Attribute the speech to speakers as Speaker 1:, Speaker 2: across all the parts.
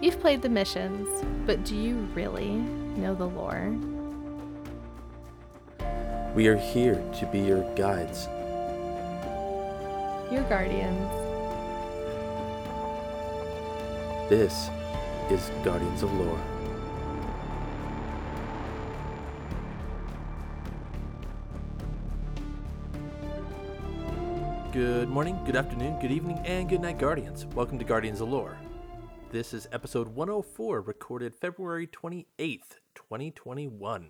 Speaker 1: You've played the missions, but do you really know the lore?
Speaker 2: We are here to be your guides.
Speaker 1: Your guardians.
Speaker 2: This is Guardians of Lore. Good morning, good afternoon, good evening, and good night, Guardians. Welcome to Guardians of Lore. This is episode 104, recorded February 28th, 2021.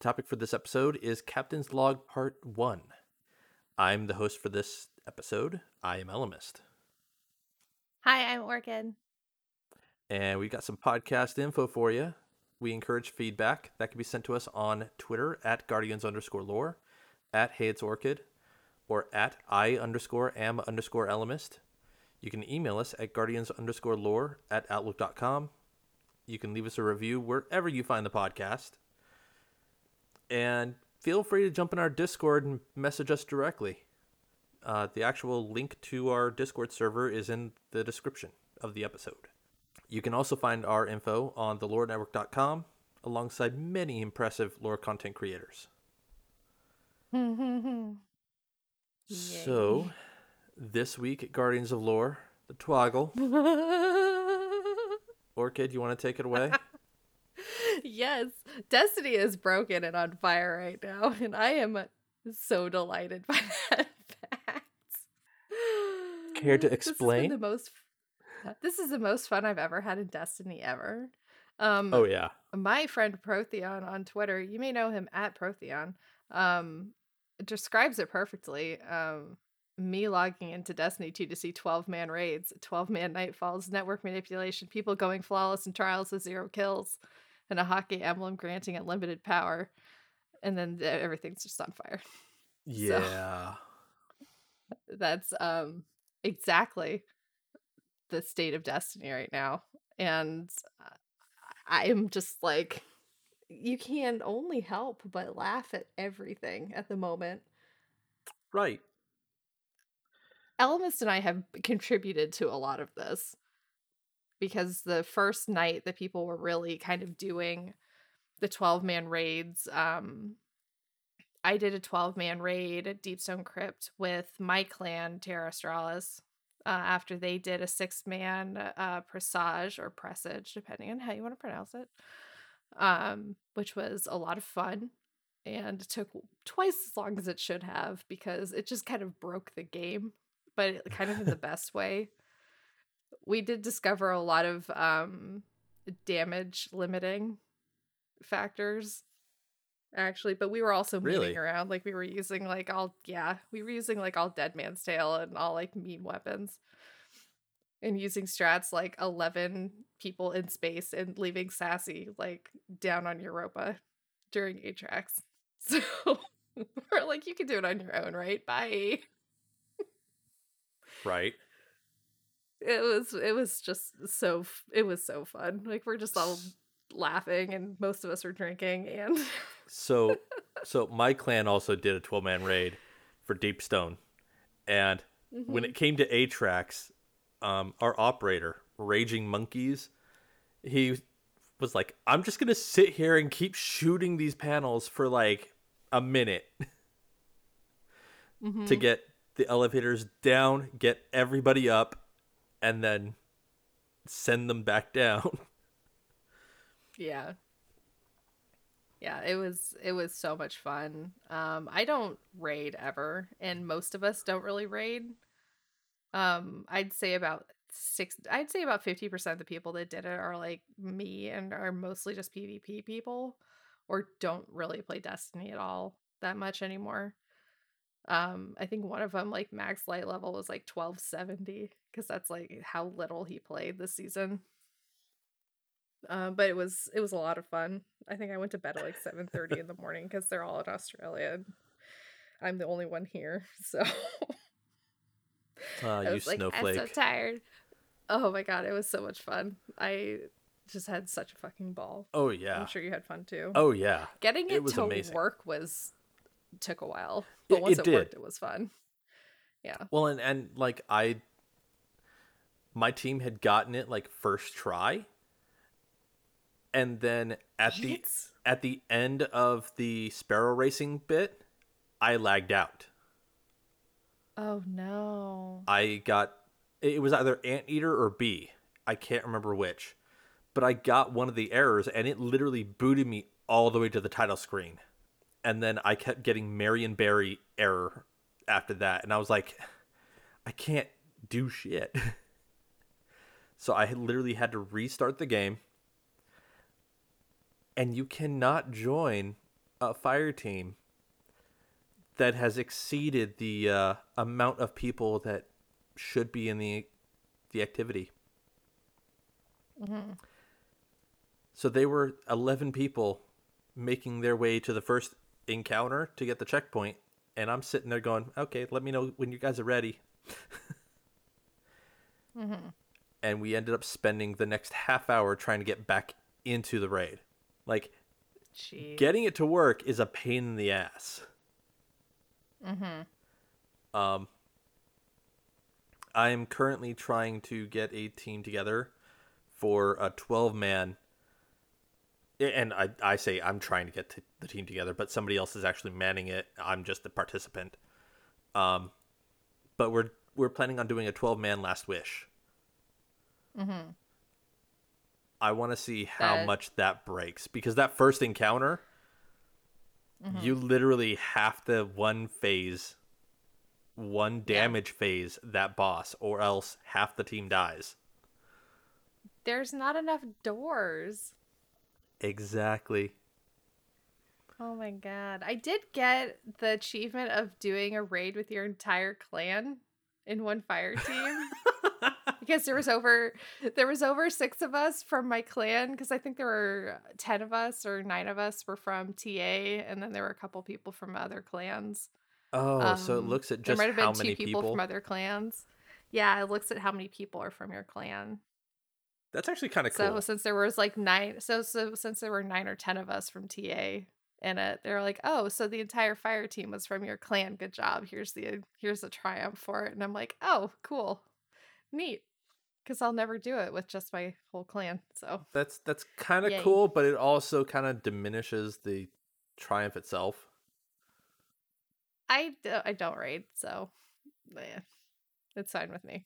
Speaker 2: Topic for this episode is Captain's Log Part 1. I'm the host for this episode. I am Elemist.
Speaker 1: Hi, I'm Orchid.
Speaker 2: And we've got some podcast info for you. We encourage feedback that can be sent to us on Twitter at Guardians underscore lore, at Hey It's Orchid, or at I underscore am underscore Elemist. You can email us at guardians underscore lore at outlook.com. You can leave us a review wherever you find the podcast. And feel free to jump in our Discord and message us directly. Uh, the actual link to our Discord server is in the description of the episode. You can also find our info on thelorenetwork.com alongside many impressive lore content creators. So, this week at Guardians of Lore, the Twoggle. Orchid, you want to take it away?
Speaker 1: yes, Destiny is broken and on fire right now, and I am so delighted by that fact.
Speaker 2: Care to explain?
Speaker 1: the most. This is the most fun I've ever had in Destiny ever. Um,
Speaker 2: oh, yeah.
Speaker 1: my friend Protheon on Twitter, you may know him at Protheon, um, describes it perfectly. Um, me logging into Destiny 2 to see 12 man raids, 12 man nightfalls, network manipulation, people going flawless in trials with zero kills, and a hockey emblem granting unlimited power. And then everything's just on fire.
Speaker 2: Yeah.
Speaker 1: That's um exactly the state of Destiny right now. And I am just like, you can only help but laugh at everything at the moment.
Speaker 2: Right.
Speaker 1: Elemist and I have contributed to a lot of this because the first night that people were really kind of doing the 12 man raids, um, I did a 12 man raid at Deepstone Crypt with my clan, Terra Australis, uh, after they did a six man uh, presage or presage, depending on how you want to pronounce it, um, which was a lot of fun and took twice as long as it should have because it just kind of broke the game, but kind of in the best way. We did discover a lot of um, damage limiting factors actually but we were also
Speaker 2: Really?
Speaker 1: around like we were using like all yeah we were using like all dead man's tale and all like meme weapons and using strats like 11 people in space and leaving sassy like down on europa during atrax so we're like you can do it on your own right bye
Speaker 2: Right.
Speaker 1: it was it was just so it was so fun like we're just all laughing and most of us were drinking and
Speaker 2: So, so my clan also did a 12 man raid for Deepstone. And when
Speaker 1: Mm-hmm.
Speaker 2: it came to Atrax, um, our operator, Raging Monkeys, he was like, I'm just going to sit here and keep shooting these panels for like a minute
Speaker 1: Mhm.
Speaker 2: to get the elevators down, get everybody up, and then send them back down.
Speaker 1: Yeah. Yeah, it was it was so much fun. Um I don't raid ever and most of us don't really raid. Um I'd say about 6 I'd say about 50% of the people that did it are like me and are mostly just PvP people or don't really play Destiny at all that much anymore. Um I think one of them like max light level was like 1270 cuz that's like how little he played this season. Uh, but it was it was a lot of fun. I think I went to bed at like seven thirty in the morning because they're all in Australia. And I'm the only one here, so
Speaker 2: Uh,
Speaker 1: I
Speaker 2: you
Speaker 1: was like, I'm
Speaker 2: snowflake.
Speaker 1: so tired. Oh my god, it was so much fun. I just had such a fucking ball.
Speaker 2: oh, yeah.
Speaker 1: I'm sure you had fun too.
Speaker 2: Oh, yeah.
Speaker 1: Getting it,
Speaker 2: it
Speaker 1: to
Speaker 2: amazing.
Speaker 1: work was took a while, but
Speaker 2: It-
Speaker 1: once
Speaker 2: it
Speaker 1: it, worked, it was fun. Yeah.
Speaker 2: Well, and, and like I, my team had gotten it like first try. And then at the at the end of the sparrow racing bit, I lagged out.
Speaker 1: Oh no.
Speaker 2: I got it was either anteater or bee. I can't remember which. But I got one of the errors and it literally booted me all the way to the title screen. And then I kept getting Marionberry error after that and I was like I can't do shit. so I literally had to restart the game. And you cannot join a fire team that has exceeded the uh, amount of people that should be in the the activity. So they were 11 people making their way to the first encounter to get the checkpoint and I'm sitting there going, "Okay, let me know when you guys are ready." And we ended up spending the next half hour trying to get back into the raid. Like
Speaker 1: Jeez.
Speaker 2: getting it to work is a pain in the ass.
Speaker 1: mm-hmm.
Speaker 2: Um, I am currently trying to get a team together for a 12 man. And I, I say I'm trying to get t- the team together, but somebody else is actually manning it. I'm just a participant. Um, but we're we're planning on doing a 12 man last wish.
Speaker 1: Mm-hmm.
Speaker 2: I want to see how
Speaker 1: That-
Speaker 2: much that breaks because that first encounter, you literally have to one phase, one
Speaker 1: Yeah.
Speaker 2: damage phase that boss, or else half the team dies.
Speaker 1: There's not enough doors.
Speaker 2: Exactly.
Speaker 1: Oh my god. I did get the achievement of doing a raid with your entire clan in one fire team. because there was over there was over 6 of us from my clan because I think there were 10 of us or 9 of us were from TA and then there were a couple people from other clans.
Speaker 2: Oh, so it
Speaker 1: Um,
Speaker 2: looks at
Speaker 1: there
Speaker 2: just
Speaker 1: might have
Speaker 2: how
Speaker 1: been
Speaker 2: many
Speaker 1: two people,
Speaker 2: people.
Speaker 1: from other clans. Yeah, it looks at how many people are from your clan.
Speaker 2: That's actually kind of cool.
Speaker 1: So since there was like nine, so so since there were nine or ten of us from TA in it, they're like, oh, so the entire fire team was from your clan. Good job. Here's the here's the triumph for it. And I'm like, oh, cool, neat, because I'll never do it with just my whole clan. So
Speaker 2: That's that's kind of cool, but it also kind of diminishes the triumph itself.
Speaker 1: I do, I don't raid, so yeah, it's fine with me.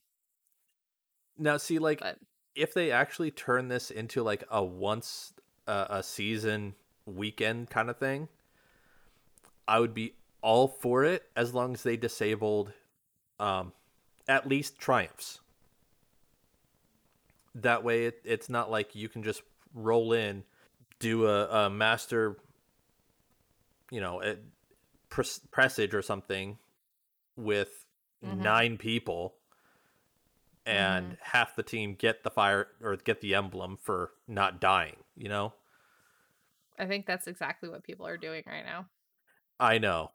Speaker 2: Now, see, like
Speaker 1: But
Speaker 2: if they actually turn this into like a once uh, a season weekend kind of thing, I would be all for it as long as they disabled um, at least triumphs. That way, it, it's not like you can just roll in, do a, a master, you know, a pres- presage or something with
Speaker 1: Mhm.
Speaker 2: nine people and half the team get the fire or get the emblem for not dying, you know?
Speaker 1: I think that's exactly what people are doing right now,
Speaker 2: I know.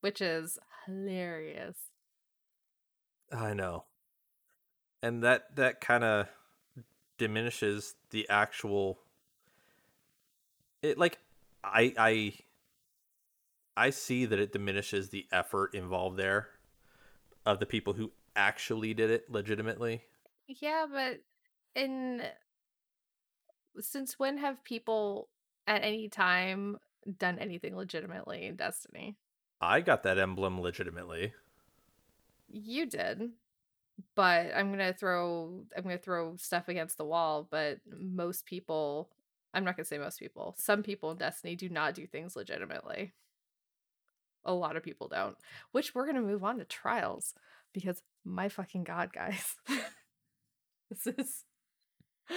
Speaker 1: which is hilarious.
Speaker 2: I know. And that that kind of diminishes the actual it like I I I see that it diminishes the effort involved there of the people who actually did it legitimately.
Speaker 1: Yeah, but in since when have people at any time done anything legitimately in Destiny?
Speaker 2: I got that emblem legitimately.
Speaker 1: You did. But I'm gonna throw I'm gonna throw stuff against the wall, but most people I'm not gonna say most people. Some people in Destiny do not do things legitimately. A lot of people don't. Which we're gonna move on to trials because my fucking god, guys. this is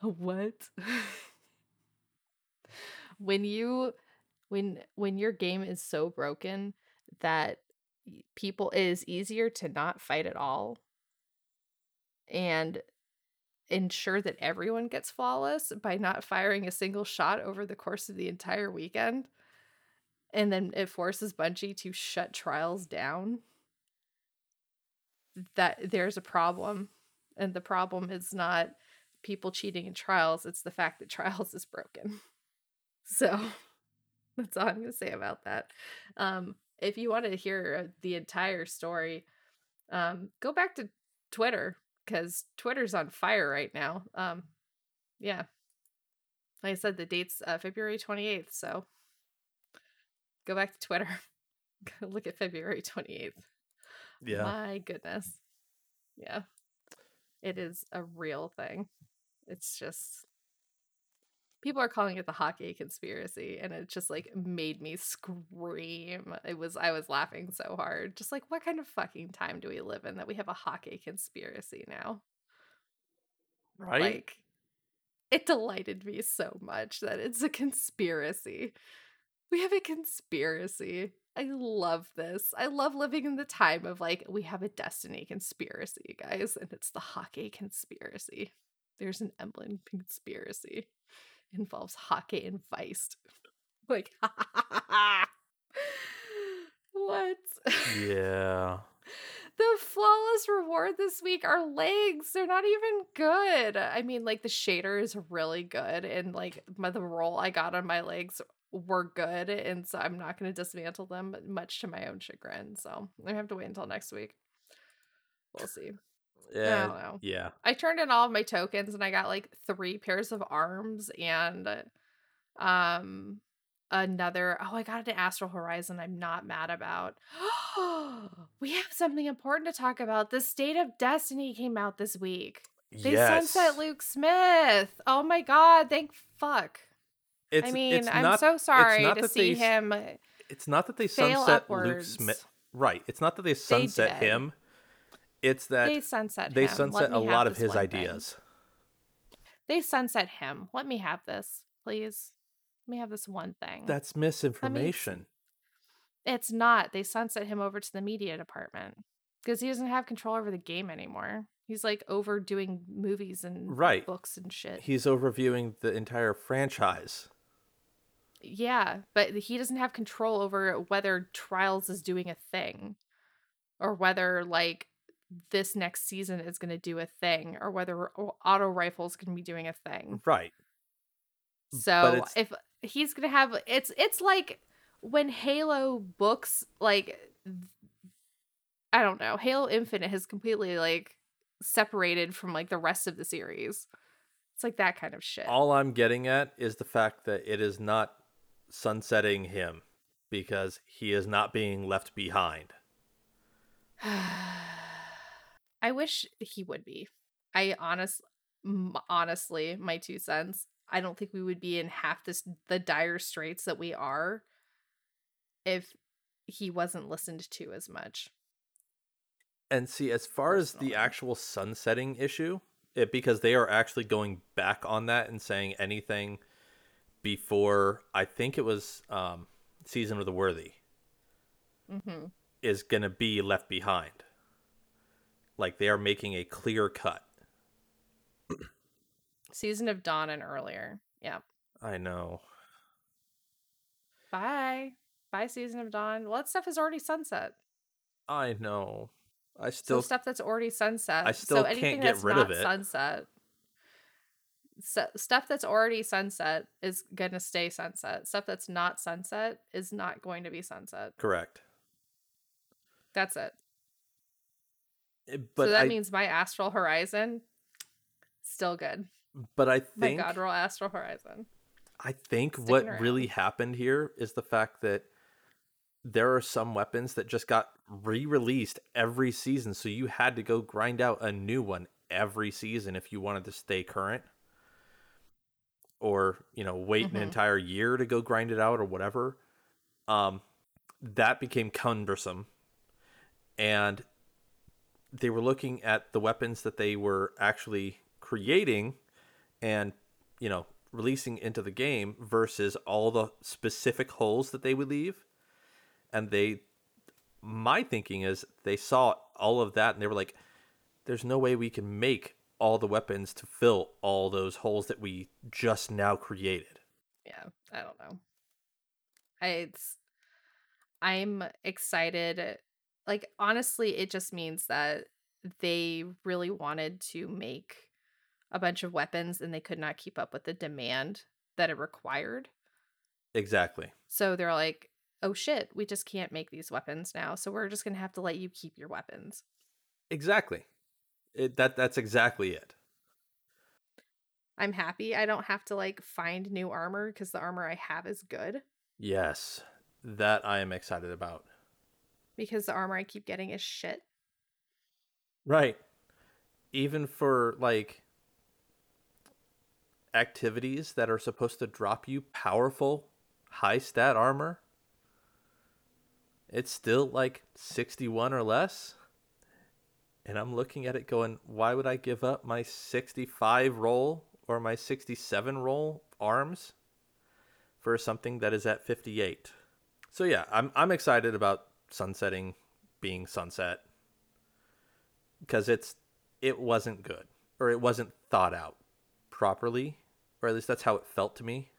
Speaker 1: what? when you when when your game is so broken that people it is easier to not fight at all and ensure that everyone gets flawless by not firing a single shot over the course of the entire weekend and then it forces Bungie to shut trials down that there's a problem and the problem is not people cheating in trials it's the fact that trials is broken so that's all i'm going to say about that um if you want to hear the entire story Um, go back to Twitter because Twitter's on fire right now. Um, yeah. Like I said, the date's uh, February 28th, so go back to Twitter. Look at February 28th.
Speaker 2: Yeah.
Speaker 1: My goodness. Yeah. It is a real thing. It's just people are calling it the hockey conspiracy and it just like made me scream. It was I was laughing so hard. Just like what kind of fucking time do we live in that we have a hockey conspiracy now?
Speaker 2: right?
Speaker 1: Like it delighted me so much that it's a conspiracy. We have a conspiracy. I love this. I love living in the time of like we have a destiny conspiracy, guys, and it's the hockey conspiracy. There's an emblem conspiracy. It involves hockey and Feist. Like what?
Speaker 2: yeah.
Speaker 1: the flawless reward this week are legs. They're not even good. I mean, like the shader is really good, and like my, the roll I got on my legs were good, and so I'm not going to dismantle them, much to my own chagrin. So I have to wait until next week. We'll see. I
Speaker 2: Yeah.
Speaker 1: don't know.
Speaker 2: Yeah.
Speaker 1: I turned in all of my tokens, and I got like three pairs of arms and um another. Oh, I got an Astral Horizon. I'm not mad about. we have something important to talk about. The State of Destiny came out this week. They
Speaker 2: yes.
Speaker 1: sunset Luke Smith. Oh my god! Thank fuck.
Speaker 2: It's,
Speaker 1: I mean, I'm so sorry to see
Speaker 2: they
Speaker 1: him.
Speaker 2: It's not that they sunset Luke. Smith. Right. It's not that they sunset
Speaker 1: did.
Speaker 2: him. It's that
Speaker 1: They sunset
Speaker 2: they
Speaker 1: him.
Speaker 2: Sunset a lot of his
Speaker 1: one thing.
Speaker 2: ideas.
Speaker 1: They sunset him. Let me have this, please. Let me have this one thing.
Speaker 2: That's misinformation.
Speaker 1: It's not. They sunset him over to the media department because he doesn't have control over the game anymore. He's like overdoing movies and
Speaker 2: Right.
Speaker 1: books and shit.
Speaker 2: He's overviewing the entire franchise.
Speaker 1: Yeah, but he doesn't have control over whether Trials is doing a thing or whether like this next season is going to do a thing or whether auto rifles going to be doing a thing.
Speaker 2: Right.
Speaker 1: So if he's gonna have it's it's like when Halo books like I don't know, Halo Infinite has completely like separated from like the rest of the series. It's like that kind of shit.
Speaker 2: All I'm getting at is the fact that it is not sunsetting him because he is not being left behind.
Speaker 1: I wish he would be. I honest m- honestly, my two cents, I don't think we would be in half this the dire straits that we are if he wasn't listened to as much.
Speaker 2: And see, as far as the actual sunsetting issue, it because they are actually going back on that and saying anything before I think it was um, season of the worthy
Speaker 1: Mhm.
Speaker 2: is gonna be left behind. Like they are making a clear cut.
Speaker 1: Season of Dawn and earlier. Yeah.
Speaker 2: I know.
Speaker 1: Bye. Bye, Season of Dawn. Well, that stuff is already sunset.
Speaker 2: I know. I
Speaker 1: Still
Speaker 2: still
Speaker 1: stuff that's already sunset.
Speaker 2: I still
Speaker 1: so
Speaker 2: can't get
Speaker 1: that's
Speaker 2: rid
Speaker 1: not
Speaker 2: of it.
Speaker 1: sunset. So, stuff that's already sunset is gonna stay sunset. Stuff that's not sunset is not going to be sunset.
Speaker 2: correct.
Speaker 1: That's it.
Speaker 2: Eh, But
Speaker 1: so that
Speaker 2: I
Speaker 1: means my Astral Horizon still good.
Speaker 2: but I
Speaker 1: My
Speaker 2: think
Speaker 1: God, roll Astral Horizon.
Speaker 2: I think
Speaker 1: Sticking
Speaker 2: what
Speaker 1: around.
Speaker 2: really happened here is the fact that there are some weapons that just got re-released every season, so you had to go grind out a new one every season if you wanted to stay current. Or, you know, wait
Speaker 1: Mhm.
Speaker 2: an entire year to go grind it out or whatever. Um that became cumbersome. And they were looking at the weapons that they were actually creating and you know releasing into the game versus all the specific holes that they would leave and they my thinking is they saw all of that and they were like there's no way we can make all the weapons to fill all those holes that we just now created.
Speaker 1: Yeah i don't know. I, it's i'm excited. Like honestly it just means that they really wanted to make a bunch of weapons and they could not keep up with the demand that it required.
Speaker 2: Exactly.
Speaker 1: So they're like oh shit we just can't make these weapons now so we're just gonna have to let you keep your weapons.
Speaker 2: Exactly. It, that that's exactly it.
Speaker 1: I'm happy. I don't have to like find new armor because the armor I have is good.
Speaker 2: Yes, that I am excited about.
Speaker 1: Because the armor I keep getting is shit.
Speaker 2: Right. Even for like activities that are supposed to drop you powerful high stat armor, it's still like 61 or less. And I'm looking at it going, why would I give up my 65 roll or my 67 roll arms for something that is at 58? So yeah, I'm I'm excited about sunsetting being sunset because it's it wasn't good or it wasn't thought out properly or at least that's how it felt to me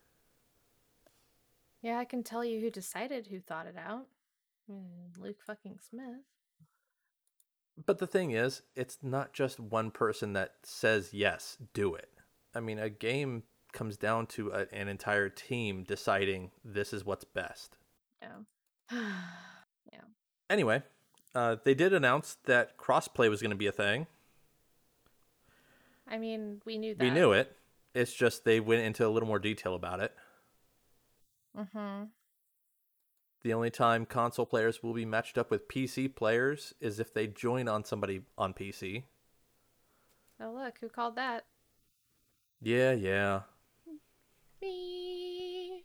Speaker 1: Yeah, I can tell you who decided who thought it out. Mm, Luke fucking Smith.
Speaker 2: But the thing is it's not just one person that says yes do it i mean a game comes down to a, an entire team deciding this is what's best
Speaker 1: Yeah. Yeah.
Speaker 2: Anyway uh, they did announce that crossplay was going to be a thing
Speaker 1: I mean, we knew that.
Speaker 2: we knew it it's just they went into a little more detail about it
Speaker 1: Mm-hmm.
Speaker 2: The only time console players will be matched up with PC players is if they join on somebody on PC.
Speaker 1: Oh look, who called that?
Speaker 2: Yeah, yeah.
Speaker 1: Me.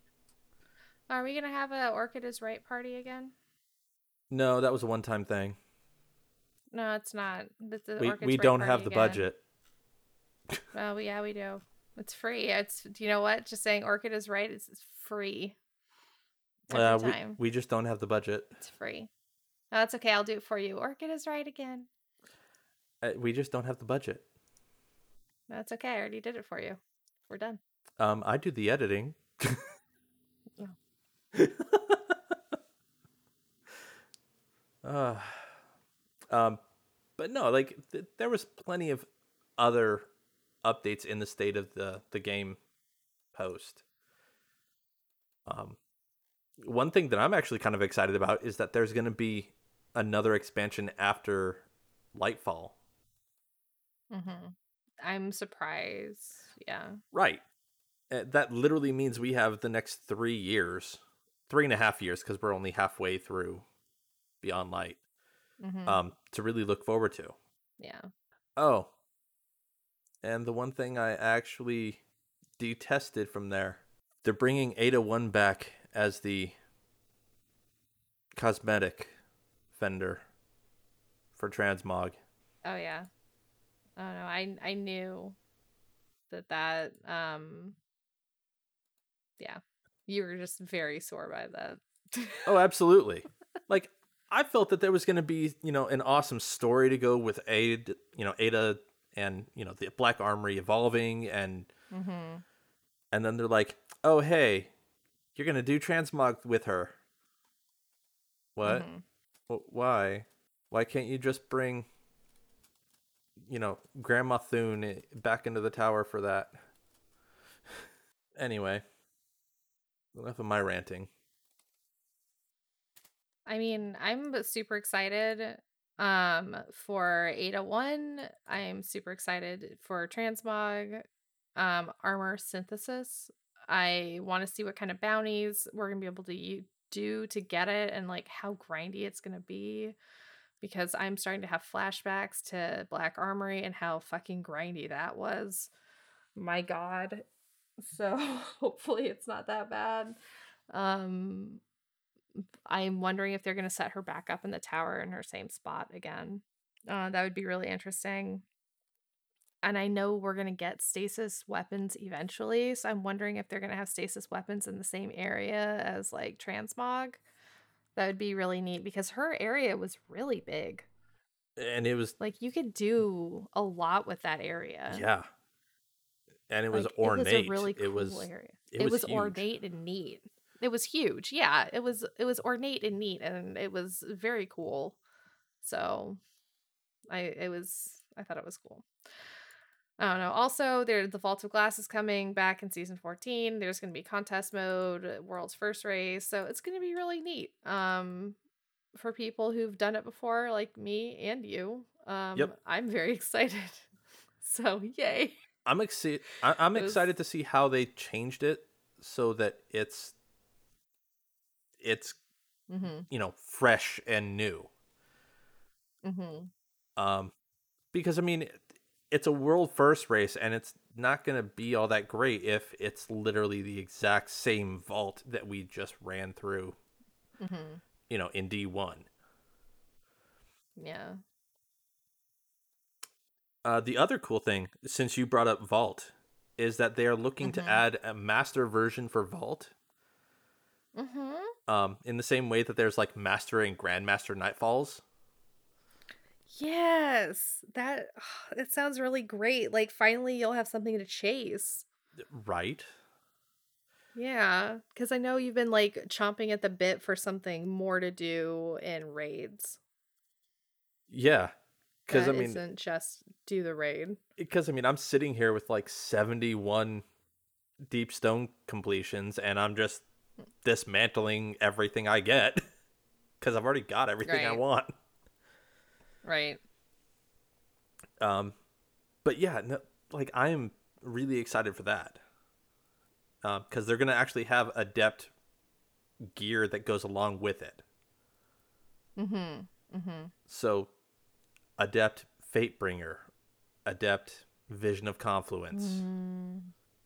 Speaker 1: Are we gonna have a Orchid is Right party again?
Speaker 2: No, that was a one time thing.
Speaker 1: No, it's not.
Speaker 2: We we
Speaker 1: Right
Speaker 2: don't have the
Speaker 1: again.
Speaker 2: budget.
Speaker 1: Well, yeah, we do. It's free. It's do you know what? Just saying Orchid is right. It's, it's free.
Speaker 2: Uh, we, we just don't have the budget.
Speaker 1: It's free. No, that's okay. I'll do it for you. Orchid is right again.
Speaker 2: Uh, we just don't have the budget.
Speaker 1: That's okay. I already did it for you. We're done.
Speaker 2: Um, I do the editing. uh, um, but no, like th- there was plenty of other updates in the state of the the game post. Um, one thing that I'm actually kind of excited about is that there's going to be another expansion after Lightfall.
Speaker 1: Mm-hmm. I'm surprised. Yeah.
Speaker 2: Right. Uh, that literally means we have the next three years, three and a half years, because we're only halfway through Beyond Light,
Speaker 1: Mm-hmm.
Speaker 2: um, to really look forward to.
Speaker 1: yeah.
Speaker 2: Oh, and the one thing I actually detested from there, they're bringing Ada One back as the cosmetic vendor for Transmog.
Speaker 1: Oh yeah. Oh no, I I knew that that um yeah. You were just very sore by that.
Speaker 2: Oh, absolutely. like I felt that there was going to be, you know, an awesome story to go with Ada, you know, Ada and, you know, the Black Armory evolving and
Speaker 1: mm-hmm.
Speaker 2: and then they're like, "Oh, hey, you're to do transmog with her." What?
Speaker 1: Mhm.
Speaker 2: Wh- Why? Why can't you just bring you know, Grandma Thune back into the tower for that? anyway, enough of my ranting.
Speaker 1: I mean, I'm super excited um for Ada 1. I'm super excited for Transmog um armor synthesis. I want to see what kind of bounties we're going to be able to do to get it and like how grindy it's going to be because I'm starting to have flashbacks to Black Armory and how fucking grindy that was. My god. So hopefully it's not that bad. Um I'm wondering if they're going to set her back up in the tower in her same spot again. Uh, that would be really interesting. And I know we're going to get stasis weapons eventually. So I'm wondering if they're going to have stasis weapons in the same area as like Transmog. That would be really neat because her area was really big.
Speaker 2: And it was
Speaker 1: Like you could do a lot with that area.
Speaker 2: yeah. And it was
Speaker 1: Like,
Speaker 2: ornate.
Speaker 1: It was really cool
Speaker 2: it was
Speaker 1: area.
Speaker 2: it
Speaker 1: It,
Speaker 2: was
Speaker 1: was, ornate and neat. It was huge. Yeah, it was it was ornate and neat and it was very cool. So I it was I thought it was cool. I don't know. Also, there the Vault of Glass is coming back in season 14. There's going to be contest mode, world's first race. So it's going to be really neat. Um for people who've done it before, like me and you. Um,
Speaker 2: Yep.
Speaker 1: I'm very excited. So yay!
Speaker 2: I'm excited. I'm
Speaker 1: was-
Speaker 2: excited to see how they changed it so that it's it's
Speaker 1: Mm-hmm.
Speaker 2: you know fresh and new.
Speaker 1: Mm-hmm.
Speaker 2: Um, because I mean, it's a world first race, and it's not gonna be all that great if it's literally the exact same vault that we just ran through.
Speaker 1: Mm-hmm.
Speaker 2: You know, in D one.
Speaker 1: Yeah.
Speaker 2: Uh, the other cool thing, since you brought up Vault, is that they are looking
Speaker 1: Mhm.
Speaker 2: to add a master version for Vault.
Speaker 1: Mm-hmm.
Speaker 2: Um, in the same way that there's like Master and Grandmaster Nightfalls.
Speaker 1: Yes, that it sounds really great. Like finally, you'll have something to chase.
Speaker 2: Right.
Speaker 1: Yeah, because I know you've been like chomping at the bit for something more to do in raids.
Speaker 2: Yeah. Because I mean,
Speaker 1: isn't just do the raid.
Speaker 2: Eh, because I mean, I'm sitting here with like 71 deep stone completions, and I'm just mm. dismantling everything I get because I've already got everything I want.
Speaker 1: Right.
Speaker 2: Um, but yeah, no, like I am really excited for that. Um, because they're gonna actually have adept gear that goes along with it.
Speaker 1: Mm-hmm. Mm-hmm.
Speaker 2: So, adept Fatebringer, adept Vision of Confluence.
Speaker 1: Mm,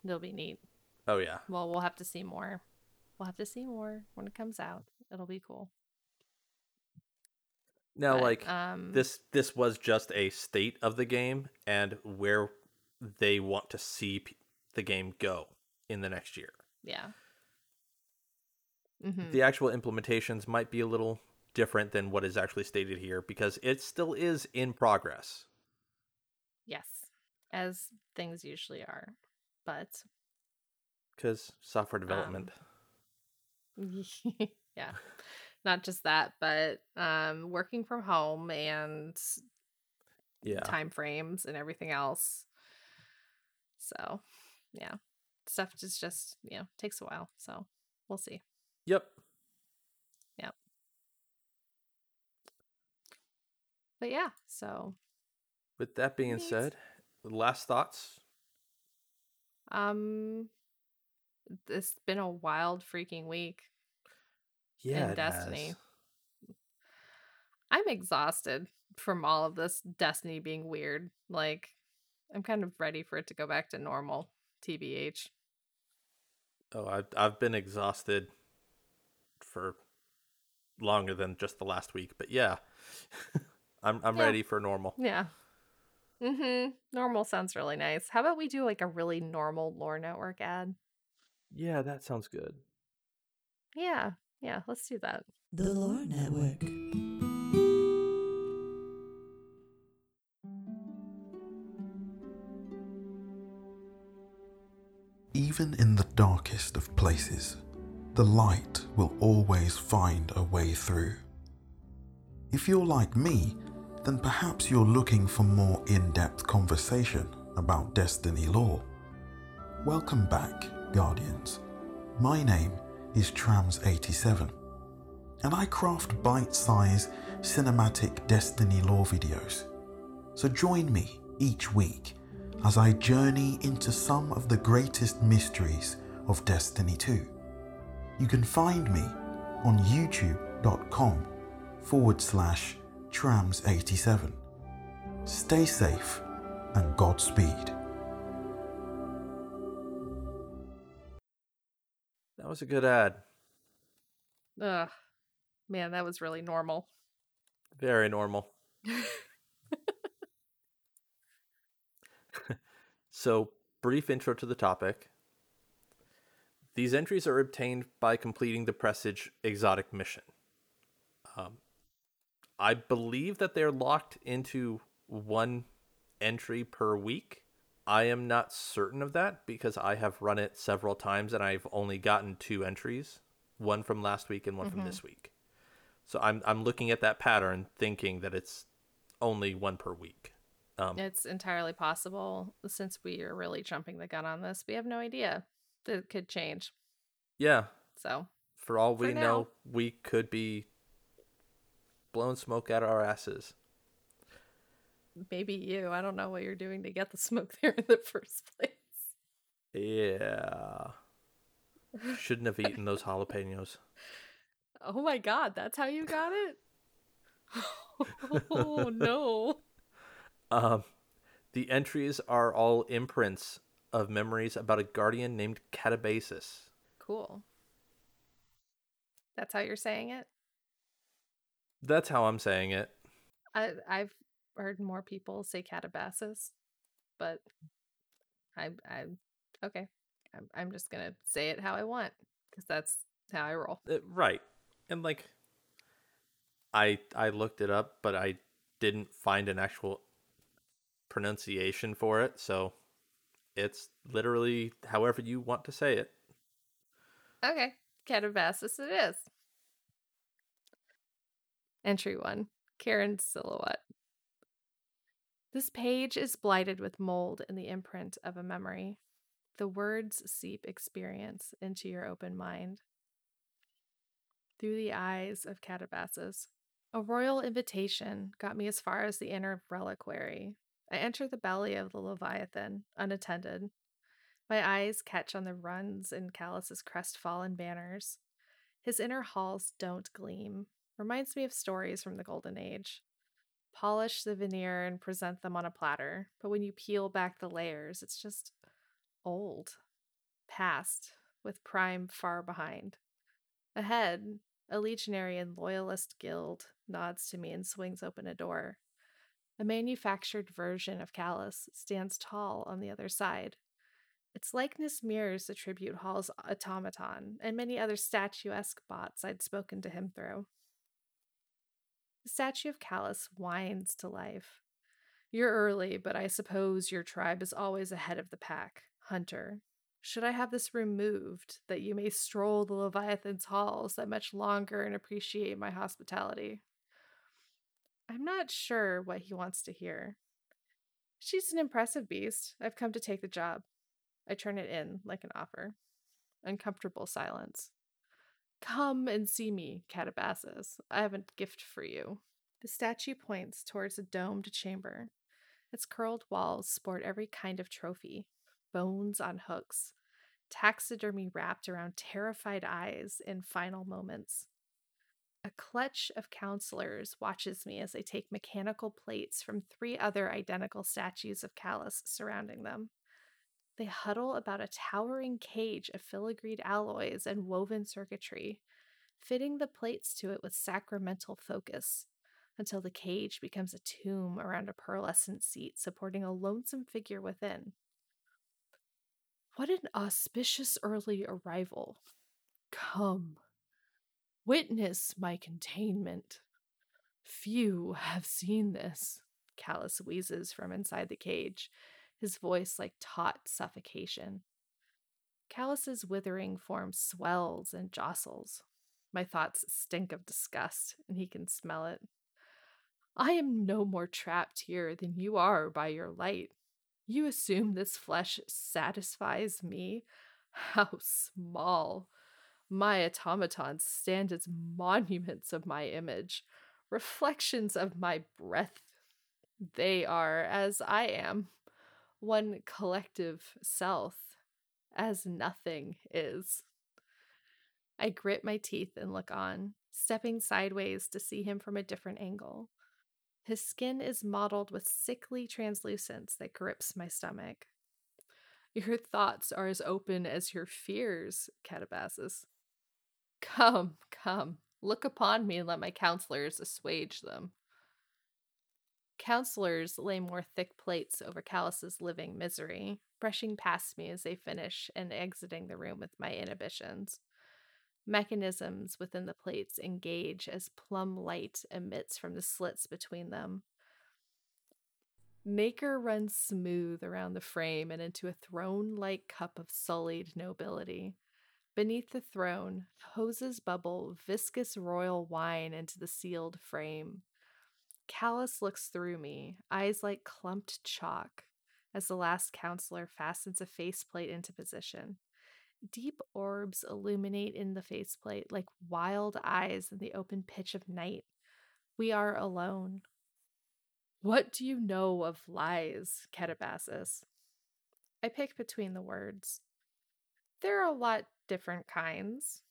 Speaker 1: it'll be neat.
Speaker 2: Oh yeah,
Speaker 1: Well, we'll have to see more. We'll have to see more when it comes out. It'll be cool.
Speaker 2: Now
Speaker 1: But,
Speaker 2: like
Speaker 1: um,
Speaker 2: this this was just a state of the game and where they want to see p- the game go in the next year.
Speaker 1: yeah. Mm-hmm.
Speaker 2: the actual implementations might be a little different than what is actually stated here because it still is in progress.
Speaker 1: Yes, as things usually are, but
Speaker 2: Because software development.
Speaker 1: yeah, not just that, but um, working from home and
Speaker 2: yeah.
Speaker 1: time frames and everything else. So, yeah, stuff just just you know takes a while. So we'll see.
Speaker 2: Yep. Yep.
Speaker 1: But yeah, so
Speaker 2: With that being said, last thoughts.
Speaker 1: um, it's been a wild freaking week.
Speaker 2: Yeah.
Speaker 1: And
Speaker 2: it has.
Speaker 1: Destiny. I'm exhausted from all of this Destiny being weird. Like, I'm kind of ready for it to go back to normal. TBH.
Speaker 2: Oh, I've I've been exhausted for longer than just the last week, but yeah, I'm I'm
Speaker 1: Yeah.
Speaker 2: ready for normal.
Speaker 1: Yeah. Mm-hmm. Normal sounds really nice. How about we do like a really normal lore network ad?
Speaker 2: Yeah, that sounds good.
Speaker 1: Yeah. Yeah, let's do that.
Speaker 3: The Lore Network.
Speaker 4: Even in the darkest of places, the light will always find a way through. If you're like me, then perhaps you're looking for more in depth conversation about Destiny lore. Welcome back, Guardians. My name is Trams87, and I craft bite sized cinematic Destiny lore videos. So join me each week as I journey into some of the greatest mysteries of Destiny 2. You can find me on youtube.com forward slash trams87. Stay safe and Godspeed.
Speaker 2: Was a good ad.
Speaker 1: Ugh. Man, that was really normal.
Speaker 2: Very normal. So, brief intro to the topic. These entries are obtained by completing the Presage exotic mission. Um, I believe that they're locked into one entry per week. I am not certain of that because I have run it several times and I've only gotten two entries, one from last week and one from this week. So I'm I'm looking at that pattern thinking that it's only one per week. Um,
Speaker 1: It's entirely possible since we are really jumping the gun on this. We have no idea. That could change.
Speaker 2: yeah,
Speaker 1: So,
Speaker 2: for all
Speaker 1: For
Speaker 2: we
Speaker 1: now.
Speaker 2: know, we could be blowing smoke out of our asses.
Speaker 1: Maybe you. I don't know what you're doing to get the smoke there in the first place.
Speaker 2: Yeah. Shouldn't have eaten those jalapenos.
Speaker 1: Oh my god, that's how you got it? oh no.
Speaker 2: Um, the entries are all imprints of memories about a guardian named Catabasis.
Speaker 1: Cool. That's how you're saying it?
Speaker 2: That's how I'm saying it.
Speaker 1: I I've heard more people say Catabasis, but I I okay. I'm I'm just gonna say it how I want because that's how I roll.
Speaker 2: Uh, right. And like I I looked it up, but I didn't find an actual pronunciation for it, so it's literally however you want to say it.
Speaker 1: Okay, Catabasis it is. Entry one Karen's silhouette. This page is blighted with mold and the imprint of a memory. The words seep experience into your open mind. Through the eyes of Catabasis, a royal invitation got me as far as the inner reliquary. I enter the belly of the Leviathan, unattended. My eyes catch on the runs in Calus's crestfallen banners. His inner halls don't gleam. Reminds me of stories from the Golden Age. Polish the veneer and present them on a platter, but when you peel back the layers, it's just old, past, with prime far behind. Ahead, a legionary and loyalist guild nods to me and swings open a door. A manufactured version of Calus stands tall on the other side. Its likeness mirrors the tribute hall's automaton and many other statuesque bots I'd spoken to him through. The statue of Calus whines to life. You're early, but I suppose your tribe is always ahead of the pack. Hunter, should I have this removed that you may stroll the Leviathan's halls that much longer and appreciate my hospitality? I'm not sure what he wants to hear. She's an impressive beast. I've come to take the job. I turn it in like an offer. Uncomfortable silence. Come and see me, Catabasis. I have a gift for you. The statue points towards a domed chamber. Its curled walls sport every kind of trophy bones on hooks, taxidermy wrapped around terrified eyes in final moments. A clutch of counselors watches me as I take mechanical plates from three other identical statues of Calus surrounding them. They huddle about a towering cage of filigreed alloys and woven circuitry, fitting the plates to it with sacramental focus until the cage becomes a tomb around a pearlescent seat supporting a lonesome figure within. What an auspicious early arrival. Come, witness my containment. Few have seen this, Calus wheezes from inside the cage, his voice like taut suffocation. Calus's withering form swells and jostles. My thoughts stink of disgust, and he can smell it. I am no more trapped here than you are by your light. You assume this flesh satisfies me? How small. My automatons stand as monuments of my image, reflections of my breath. They are, as I am, one collective self, as nothing is. I grit my teeth and look on, stepping sideways to see him from a different angle. His skin is mottled with sickly translucence that grips my stomach. Your thoughts are as open as your fears, Catabasis. Come, come, look upon me and let my counselors assuage them. Counselors lay more thick plates over Calus's living misery, brushing past me as they finish and exiting the room with my inhibitions. Mechanisms within the plates engage as plum light emits from the slits between them. Maker runs smooth around the frame and into a throne like cup of sullied nobility. Beneath the throne, hoses bubble viscous royal wine into the sealed frame. Calus looks through me, eyes like clumped chalk, as the last counselor fastens a faceplate into position. Deep orbs illuminate in the faceplate like wild eyes in the open pitch of night. We are alone. What do you know of lies, Catabasis? I pick between the words. There are a lot different kinds,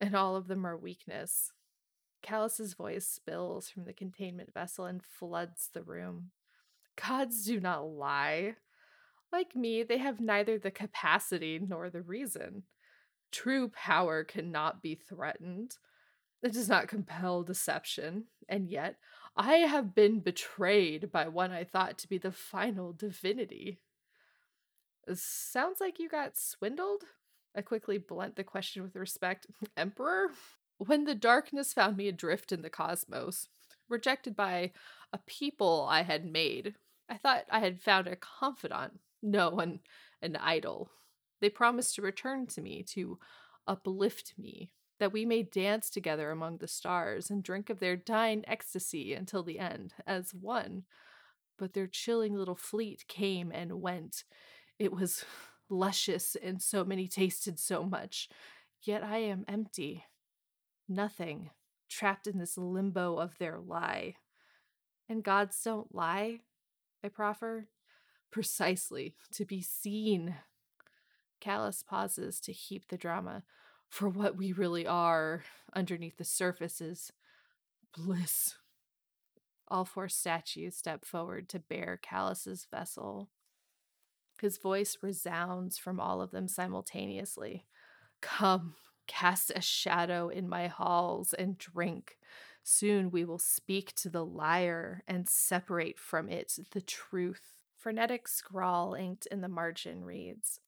Speaker 1: and all of them are weakness. Calus's voice spills from the containment vessel and floods the room. Gods do not lie. Like me, they have neither the capacity nor the reason. True power cannot be threatened. It does not compel deception, and yet I have been betrayed by one I thought to be the final divinity. Uh, sounds like you got swindled? I quickly blunt the question with respect. Emperor? When the darkness found me adrift in the cosmos, rejected by a people I had made, I thought I had found a confidant, no, an, an idol. They promised to return to me, to uplift me, that we may dance together among the stars and drink of their dying ecstasy until the end, as one. But their chilling little fleet came and went. It was luscious, and so many tasted so much. Yet I am empty. Nothing, trapped in this limbo of their lie. And gods don't lie, I proffer. Precisely, to be seen. Calus pauses to heap the drama for what we really are underneath the surface is bliss. All four statues step forward to bear Calus's vessel. His voice resounds from all of them simultaneously. Come, cast a shadow in my halls and drink. Soon we will speak to the liar and separate from it the truth. Frenetic scrawl inked in the margin reads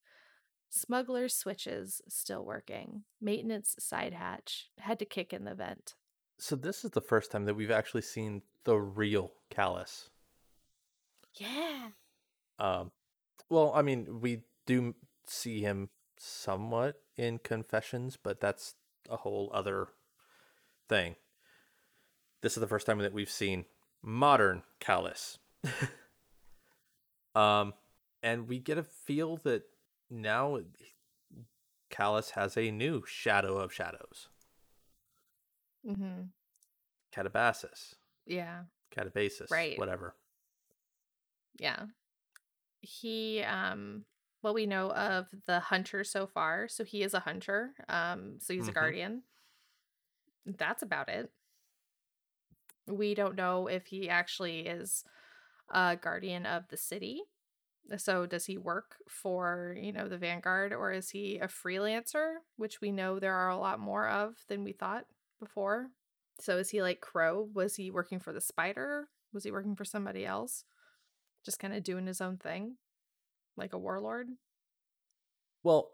Speaker 1: Smuggler switches still working. Maintenance side hatch. Had to kick in the vent.
Speaker 2: So this is the first time that we've actually seen the real Calus.
Speaker 1: Yeah.
Speaker 2: Um, well, I mean, we do see him somewhat in Confessions, but that's a whole other thing. This is the first time that we've seen modern Calus. um, and we get a feel that now Calus has a new shadow of shadows.
Speaker 1: Mm-hmm.
Speaker 2: Catabasis.
Speaker 1: Yeah.
Speaker 2: Catabasis.
Speaker 1: Right.
Speaker 2: Whatever.
Speaker 1: Yeah. He um what we know of the hunter so far. So he is a hunter. Um so he's
Speaker 2: Mhm.
Speaker 1: a guardian. That's about it. We don't know if he actually is a guardian of the city. So does he work for, you know, the Vanguard or is he a freelancer, which we know there are a lot more of than we thought before? So is he like Crow? Was he working for the Spider? Was he working for somebody else? Just kind of doing his own thing? Like a warlord?
Speaker 2: Well,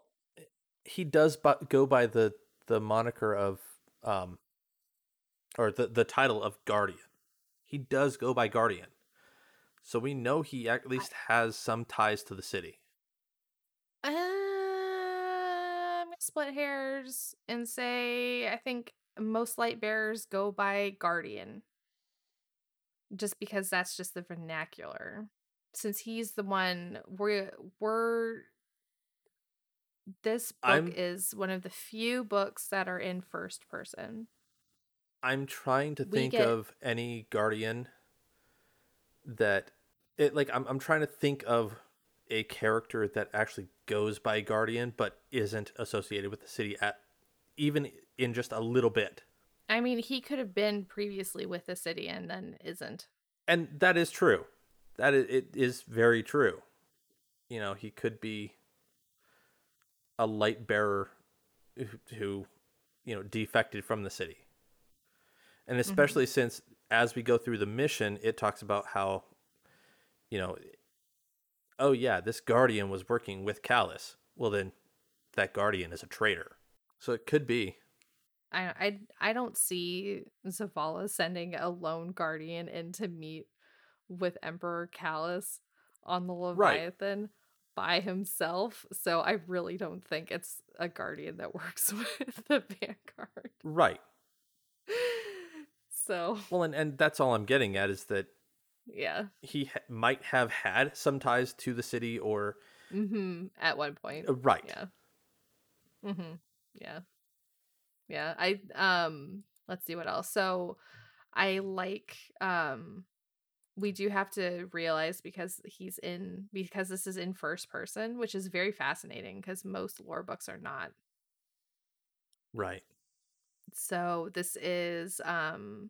Speaker 2: he does bu- go by the the moniker of um or the the title of guardian. He does go by guardian. So we know he at least has some ties to the city.
Speaker 1: Um, I'm gonna split hairs and say I think most light bearers go by guardian. Just because that's just the vernacular. Since he's the one we're we're this book
Speaker 2: I'm-
Speaker 1: is one of the few books that are in first person.
Speaker 2: I'm trying to
Speaker 1: We
Speaker 2: think
Speaker 1: get-
Speaker 2: of any guardian that it like I'm I'm trying to think of a character that actually goes by guardian but isn't associated with the city at even in just a little bit.
Speaker 1: I mean, he could have been previously with the city and then isn't.
Speaker 2: And that is true. That is, it is very true. You know, he could be a light bearer who, you know, defected from the city. And mm-hmm. especially since as we go through the mission, it talks about how, you know, oh yeah, this guardian was working with Calus. Well, then that guardian is a traitor. So it could be.
Speaker 1: I I I don't see Zavala sending a lone guardian in to meet with Emperor Calus on the
Speaker 2: Right.
Speaker 1: Leviathan by himself. So I really don't think it's a guardian that works with the Vanguard.
Speaker 2: Right.
Speaker 1: So
Speaker 2: Well, and, and that's all I'm getting at is that
Speaker 1: yeah.
Speaker 2: he ha- might have had some ties to the city or
Speaker 1: Mm-hmm. At one point.
Speaker 2: uh, right.
Speaker 1: Yeah. Mm-hmm. Yeah. Yeah. I um let's see what else. So I like um we do have to realize because he's in because this is in first person, which is very fascinating because most lore books are not.
Speaker 2: Right.
Speaker 1: So this is um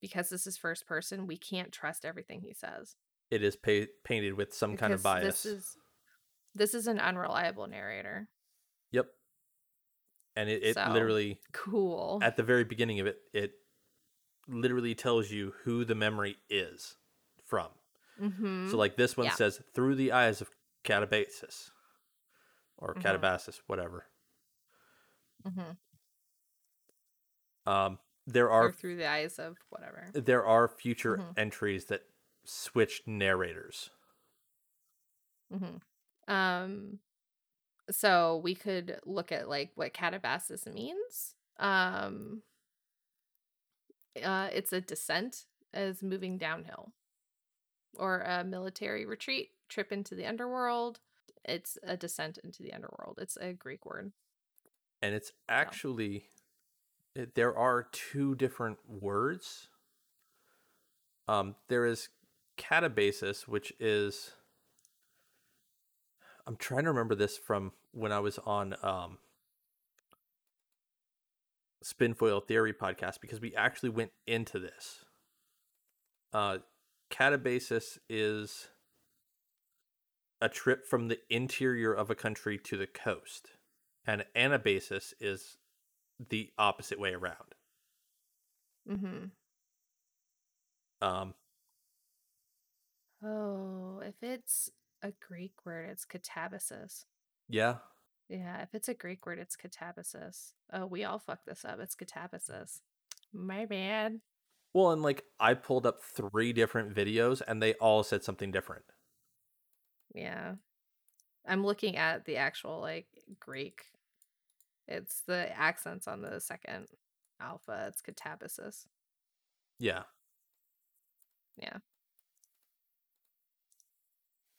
Speaker 1: because this is first person, we can't trust everything he says.
Speaker 2: It is pa- painted with some kind of bias.
Speaker 1: This is this is an unreliable narrator.
Speaker 2: Yep. And it, it
Speaker 1: So-
Speaker 2: literally
Speaker 1: Cool.
Speaker 2: at the very beginning of it, it literally tells you who the memory is from.
Speaker 1: mm-hmm.
Speaker 2: So like this one
Speaker 1: Yeah.
Speaker 2: says through the eyes of Catabasis or
Speaker 1: Mhm.
Speaker 2: Catabasis, whatever.
Speaker 1: mm-hmm.
Speaker 2: Um, there
Speaker 1: or
Speaker 2: are
Speaker 1: through the eyes of whatever.
Speaker 2: there are future
Speaker 1: Mhm.
Speaker 2: entries that switch narrators.
Speaker 1: Mm-hmm. Um, so we could look at like what catabasis means. Um, uh, it's a descent as moving downhill, or a military retreat, trip into the underworld. It's a descent into the underworld. It's a Greek word.
Speaker 2: And it's actually it, there are two different words. Um, there is catabasis, which is I'm trying to remember this from when I was on um, Spinfoil Theory podcast because we actually went into this. Uh, catabasis is a trip from the interior of a country to the coast, and anabasis is the opposite way around.
Speaker 1: Mm-hmm.
Speaker 2: Um,
Speaker 1: Oh, if it's a Greek word, it's catabasis.
Speaker 2: yeah,
Speaker 1: Yeah, if it's a Greek word, it's catabasis. Oh, we all fuck this up. It's catabasis. My bad.
Speaker 2: Well, and like I pulled up three different videos and they all said something different.
Speaker 1: Yeah. I'm looking at the actual like Greek. It's the accents on the second alpha. It's catabasis.
Speaker 2: Yeah.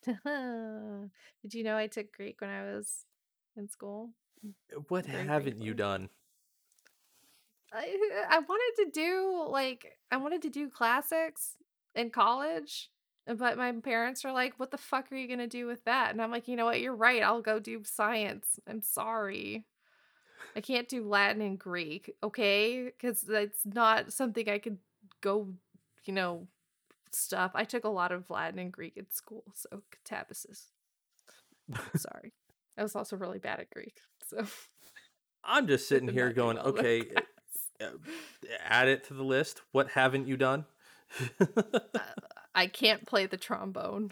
Speaker 1: Did you know I took Greek when I was in school?
Speaker 2: Uh, what
Speaker 1: Very
Speaker 2: haven't you done?
Speaker 1: I uh, I wanted to do like I wanted to do classics in college, uh, but my parents are like, "What the fuck are you gonna do with that?" And I'm like, "You know what? You're right. I'll go do science. I'm sorry, I can't do Latin and Greek, okay? Because that's not something I could go, you know, stuff. I took a lot of Latin and Greek at school, so catabasis. Sorry, I was also really bad at Greek, so
Speaker 2: I'm just sitting here going,
Speaker 1: well
Speaker 2: okay, uh, add it to the list. What haven't you done?
Speaker 1: I can't play the trombone.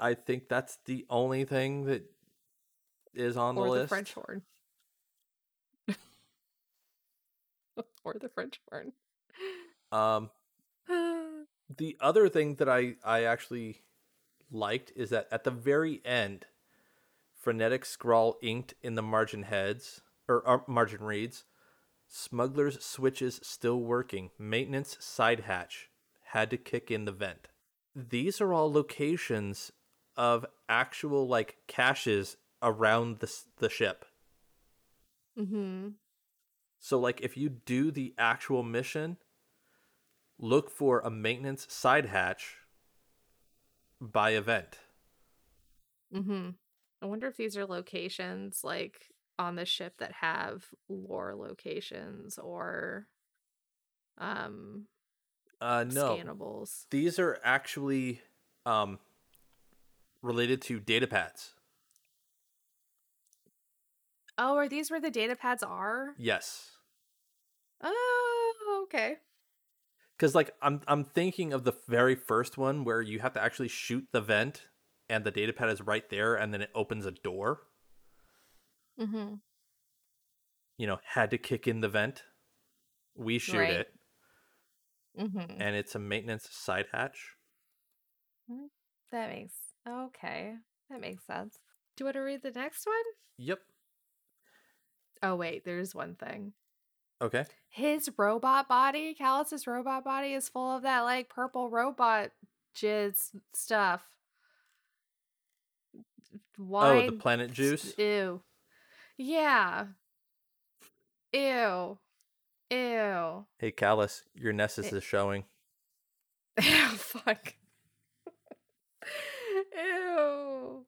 Speaker 2: I think that's the only thing that is on the
Speaker 1: or
Speaker 2: list.
Speaker 1: the French horn. or the French horn.
Speaker 2: Um, the other thing that I I actually liked is that at the very end, frenetic scrawl inked in the margin heads or uh, margin reads, "Smugglers switches still working. Maintenance side hatch had to kick in the vent." These are all locations of actual like caches around the the ship.
Speaker 1: mm-hmm.
Speaker 2: So like if you do the actual mission, look for a maintenance side hatch by event.
Speaker 1: Mm-hmm. I wonder if these are locations like on the ship that have lore locations or um
Speaker 2: Uh no.
Speaker 1: scannables.
Speaker 2: These are actually um related to data pads.
Speaker 1: Oh, are these where the data pads are?
Speaker 2: Yes.
Speaker 1: Oh, okay.
Speaker 2: Cuz like I'm I'm thinking of the very first one where you have to actually shoot the vent and the data pad is right there and then it opens a door.
Speaker 1: Mm-hmm.
Speaker 2: You know, had to kick in the vent. We shoot
Speaker 1: Right.
Speaker 2: it
Speaker 1: Mm-hmm.
Speaker 2: and it's a maintenance side hatch.
Speaker 1: That makes okay. That makes sense. Do you want to read the next one?
Speaker 2: Yep.
Speaker 1: Oh wait, there's one thing.
Speaker 2: Okay.
Speaker 1: His robot body, Calus's robot body, is full of that like purple robot jizz stuff. Why?
Speaker 2: Oh, the planet juice.
Speaker 1: Ew. Yeah. Ew. Ew.
Speaker 2: Hey, Calus, your Nessus
Speaker 1: Eh.
Speaker 2: is showing.
Speaker 1: Ew, fuck. Ew.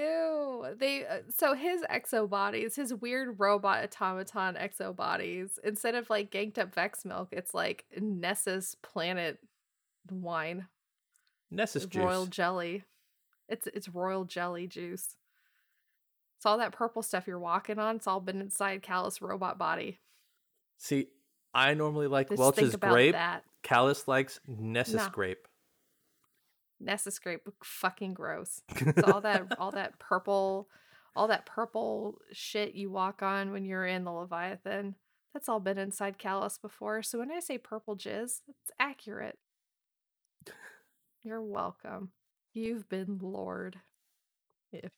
Speaker 1: Ew. They uh, so his exo bodies, his weird robot automaton exo bodies, instead of like ganked up Vex milk, it's like Nessus planet wine.
Speaker 2: Nessus juice.
Speaker 1: royal jelly. It's it's royal jelly juice. It's all that purple stuff you're walking on. It's all been inside Calus robot body.
Speaker 2: See, I normally like
Speaker 1: Just
Speaker 2: Welch's grape.
Speaker 1: that.
Speaker 2: Calus likes Nessus
Speaker 1: No.
Speaker 2: grape.
Speaker 1: Nessus grape, fucking gross. It's all that all that purple, all that purple shit you walk on when you're in the Leviathan. That's all been inside Calus before. So when I say purple jizz, it's accurate. You're welcome. You've been Lord. If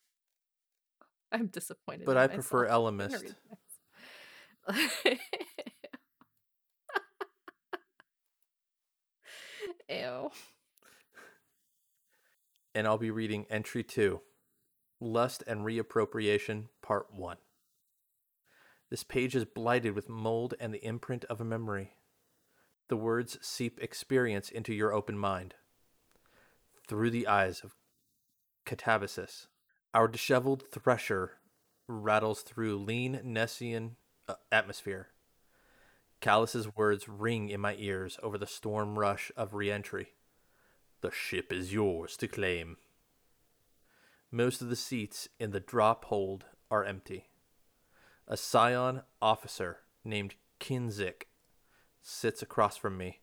Speaker 1: I'm disappointed.
Speaker 2: but I prefer
Speaker 1: myself.
Speaker 2: Elemist.
Speaker 1: Ew.
Speaker 2: And I'll be reading entry two Lust and Reappropriation, Part 1. This page is blighted with mold and the imprint of a memory. The words seep experience into your open mind. Through the eyes of Catabasis, our disheveled thresher rattles through lean Nessian uh, atmosphere. Calus's words ring in my ears over the storm rush of reentry. The ship is yours to claim. Most of the seats in the drop hold are empty. A scion officer named Kinzik sits across from me.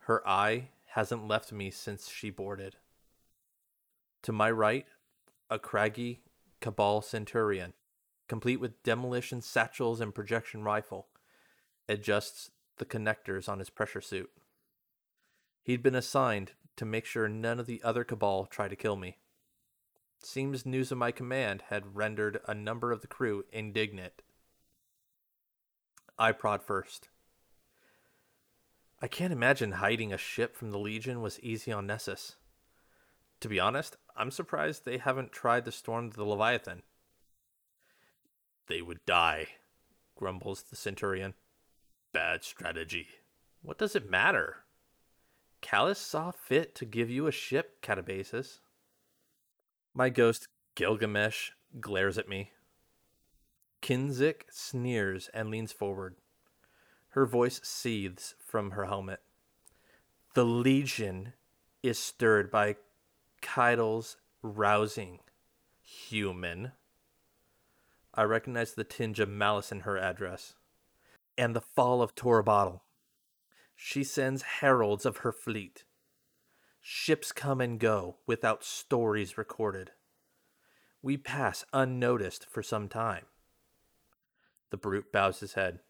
Speaker 2: Her eye hasn't left me since she boarded. To my right, a craggy Cabal Centurion, complete with demolition satchels and projection rifle, adjusts the connectors on his pressure suit. He'd been assigned to make sure none of the other Cabal try to kill me. Seems news of my command had rendered a number of the crew indignant. I prod first. I can't imagine hiding a ship from the Legion was easy on Nessus. To be honest, I'm surprised they haven't tried to storm the Leviathan. They would die, grumbles the Centurion. Bad strategy. What does it matter? Calus saw fit to give you a ship, Catabasis. My ghost, Gilgamesh, glares at me. Kinzik sneers and leans forward. Her voice seethes from her helmet. The Legion is stirred by Caiatl's rousing. Human. I recognize the tinge of malice in her address. And the fall of Torobatl. She sends heralds of her fleet. Ships come and go without stories recorded. We pass unnoticed for some time. The brute bows his head.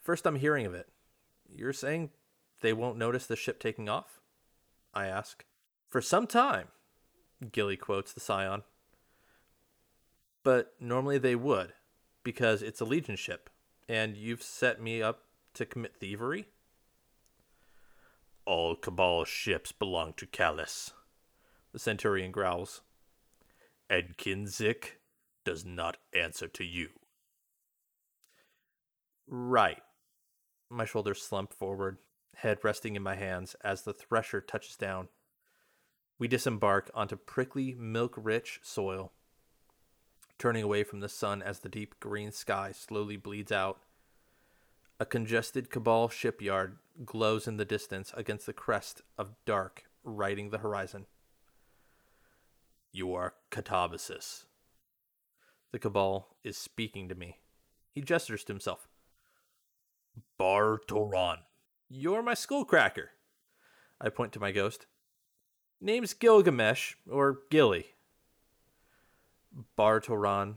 Speaker 2: First, I'm hearing of it. You're saying they won't notice the ship taking off? I ask. For some time, Gilly quotes the Scion. But normally they would, because it's a Legion ship, and you've set me up to commit thievery? All Cabal ships belong to Calus, the Centurion growls. And Kinzik does not answer to you. Right. My shoulders slump forward, head resting in my hands as the thresher touches down. We disembark onto prickly, milk rich soil, turning away from the sun as the deep green sky slowly bleeds out. A congested Cabal shipyard glows in the distance against the crest of dark riding the horizon. You are Catabasis. The Cabal is speaking to me. He gestures to himself. Bar Toran. You're my skullcracker. I point to my ghost. Name's Gilgamesh, or Gilly. Bar Toran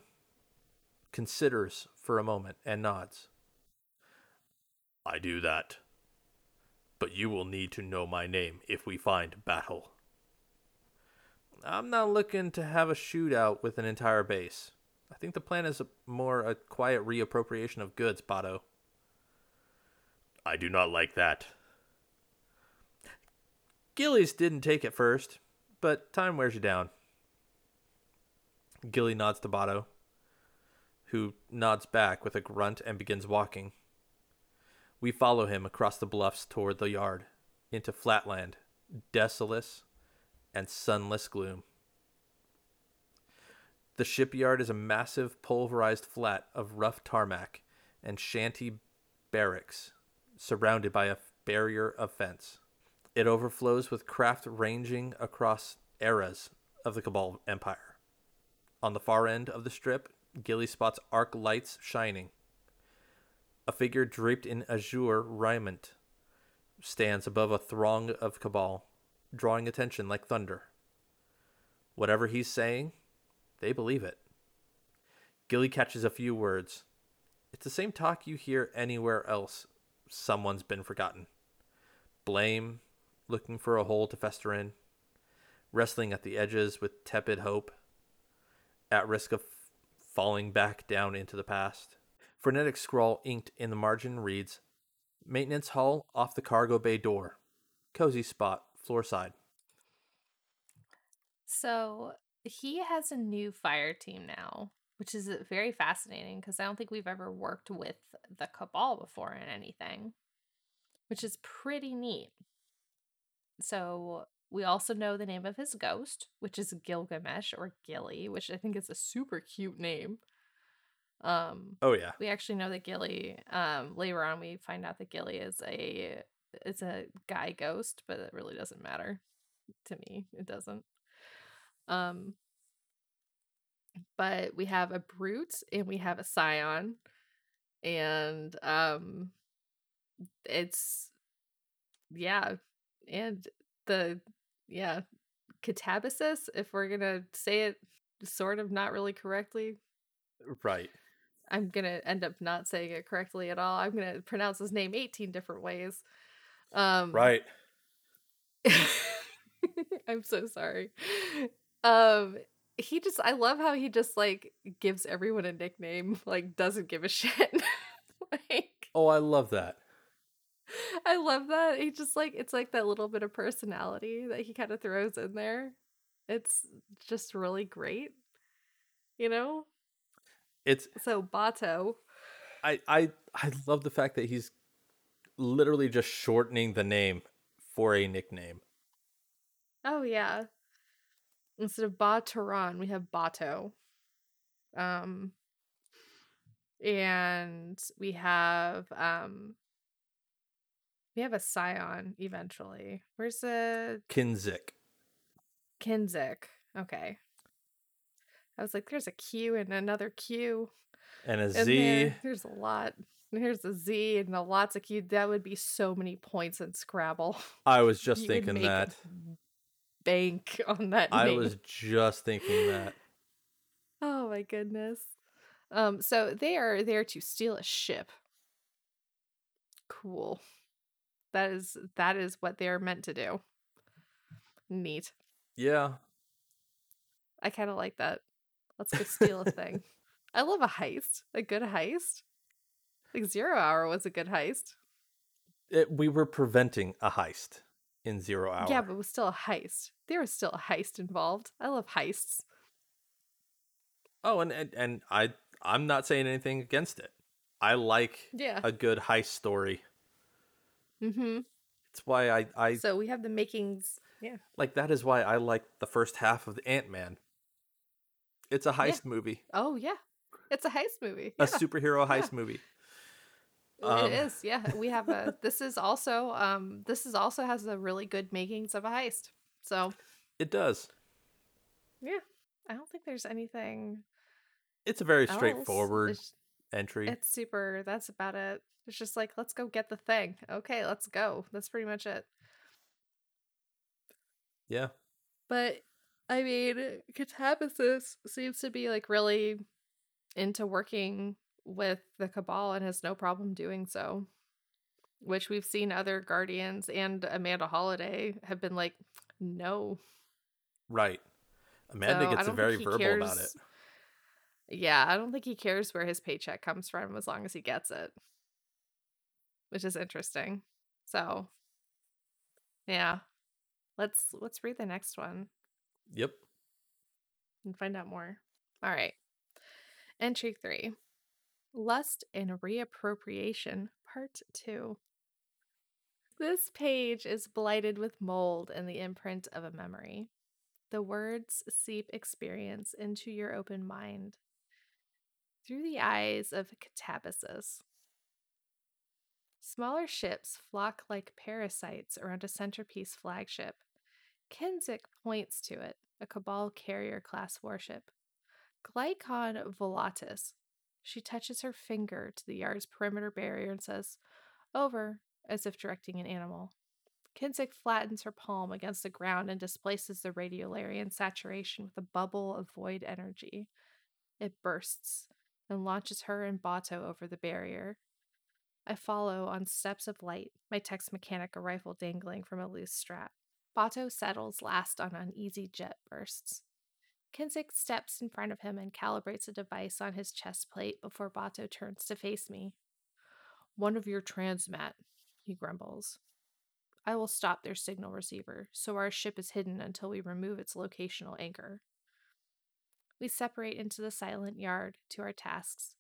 Speaker 2: considers for a moment and nods. I do that. But you will need to know my name if we find battle. I'm not looking to have a shootout with an entire base. I think the plan is a, more a quiet reappropriation of goods, Bato. I do not like that. Gillies didn't take it first, but time wears you down. Gilly nods to Bato. who nods back with a grunt and begins walking. We follow him across the bluffs toward the yard, into flatland, desolate and sunless gloom. The shipyard is a massive pulverized flat of rough tarmac and shanty barracks surrounded by a barrier of fence. It overflows with craft ranging across eras of the Cabal Empire. On the far end of the strip, Gilly spots arc lights shining. A figure draped in azure raiment stands above a throng of Cabal, drawing attention like thunder. Whatever he's saying, they believe it. Gilly catches a few words. It's the same talk you hear anywhere else someone's been forgotten. Blame, looking for a hole to fester in, wrestling at the edges with tepid hope, at risk of falling back down into the past. Frenetic scrawl inked in the margin reads Maintenance hull off the cargo bay door. Cozy spot, floor side.
Speaker 1: So he has a new fire team now, which is uh, very fascinating because I don't think we've ever worked with the Cabal before in anything, which is pretty neat. So we also know the name of his ghost, which is Gilgamesh or Gilly, which I think is a super cute name. Um,
Speaker 2: Oh, yeah.
Speaker 1: we actually know that Gilly. Um, later on, we find out that Gilly is a is a guy ghost, but it really doesn't matter to me. It doesn't. Um, but we have a brute and we have a scion, and um, it's yeah, and the yeah, catabasis. If we're gonna say it sort of not really correctly,
Speaker 2: Right.
Speaker 1: I'm gonna end up not saying it correctly at all. I'm gonna pronounce his name 18 different ways. Um,
Speaker 2: Right.
Speaker 1: I'm so sorry. Um, he just I love how he just like gives everyone a nickname, like doesn't give a shit. like
Speaker 2: Oh, I love that.
Speaker 1: I love that. He just like it's like that little bit of personality that he kind of throws in there. It's just really great. You know?
Speaker 2: It's
Speaker 1: So Bato.
Speaker 2: I I I love the fact that he's literally just shortening the name for a nickname.
Speaker 1: Oh yeah. Instead of Bataran, we have Bato. Um and we have um we have a scion eventually. Where's the
Speaker 2: Kinzik.
Speaker 1: Kinzik? Okay. I was like, there's a Q and another Q.
Speaker 2: And a Z.
Speaker 1: there. There's a lot. And Here's a Z and a lots of Q. That would be so many points in Scrabble.
Speaker 2: I was just
Speaker 1: You
Speaker 2: thinking that.
Speaker 1: Bank on that
Speaker 2: I
Speaker 1: name.
Speaker 2: was just thinking that.
Speaker 1: Oh my goodness. Um, so they are there to steal a ship. Cool. That is that is what they're meant to do. Neat.
Speaker 2: Yeah.
Speaker 1: I kind of like that. Let's go steal a thing. I love a heist. A good heist. Like Zero Hour was a good heist.
Speaker 2: It, we were preventing a heist in Zero Hour.
Speaker 1: Yeah, but it was still a heist. There was still a heist involved. I love heists.
Speaker 2: Oh, and, and and I I'm not saying anything against it. I like
Speaker 1: Yeah.
Speaker 2: a good heist story.
Speaker 1: Mm-hmm.
Speaker 2: It's why I I
Speaker 1: So we have the makings. Yeah.
Speaker 2: like that is why I like the first half of the Ant Man. It's a heist movie,
Speaker 1: Oh yeah. It's a heist movie.
Speaker 2: a superhero heist movie. Um,
Speaker 1: it is, yeah. We have a. This is also. Um. This is also has a really good makings of a heist. So
Speaker 2: It does.
Speaker 1: yeah, I don't think there's anything.
Speaker 2: It's a very
Speaker 1: else.
Speaker 2: straightforward
Speaker 1: It's,
Speaker 2: entry.
Speaker 1: it's super. That's about it. It's just like let's go get the thing. Okay, let's go. That's pretty much it.
Speaker 2: yeah.
Speaker 1: But I mean, Catabasis seems to be like really into working with the Cabal and has no problem doing so. Which we've seen other Guardians and Amanda Holliday have been like, no.
Speaker 2: Right. Amanda
Speaker 1: So,
Speaker 2: gets very verbal about it.
Speaker 1: Yeah, I don't think he cares where his paycheck comes from as long as he gets it. Which is interesting. So yeah. Let's let's read the next one.
Speaker 2: Yep.
Speaker 1: and find out more. All right. Entry 3 Lust and Reappropriation, Part 2. This page is blighted with mold and the imprint of a memory. The words seep experience into your open mind through the eyes of Catabasis. Smaller ships flock like parasites around a centerpiece flagship. Kinzik points to it, a Cabal carrier class warship. Glycon volatus. She touches her finger to the yard's perimeter barrier and says, Over, as if directing an animal. Kinzik flattens her palm against the ground and displaces the radiolarian saturation with a bubble of void energy. It bursts and launches her and Bato over the barrier. I follow on steps of light, my Tex Mechanica rifle dangling from a loose strap. Bato settles last on uneasy jet bursts. Kinzik steps in front of him and calibrates a device on his chest plate before Bato turns to face me. One of your transmat, he grumbles. I will stop their signal receiver, so our ship is hidden until we remove its locational anchor. We separate into the silent yard to our tasks.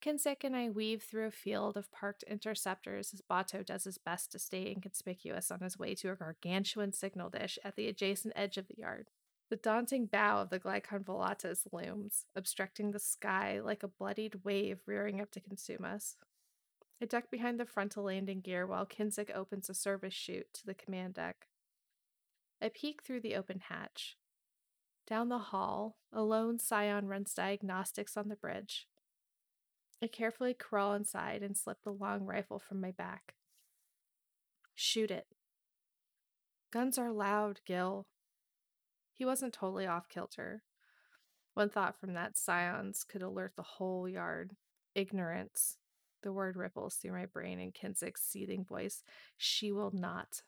Speaker 1: Kinzik and I weave through a field of parked interceptors as Bato does his best to stay inconspicuous on his way to a gargantuan signal dish at the adjacent edge of the yard. The daunting bow of the Glycon Volatus looms, obstructing the sky like a bloodied wave rearing up to consume us. I duck behind the frontal landing gear while Kinzik opens a service chute to the command deck. I peek through the open hatch. Down the hall, a lone scion runs diagnostics on the bridge. I carefully crawl inside and slip the long rifle from my back. Shoot it. Guns are loud, Gil. He wasn't totally off kilter. One thought from that scions could alert the whole yard. Ignorance, the word ripples through my brain in Kinzik's seething voice. She will not.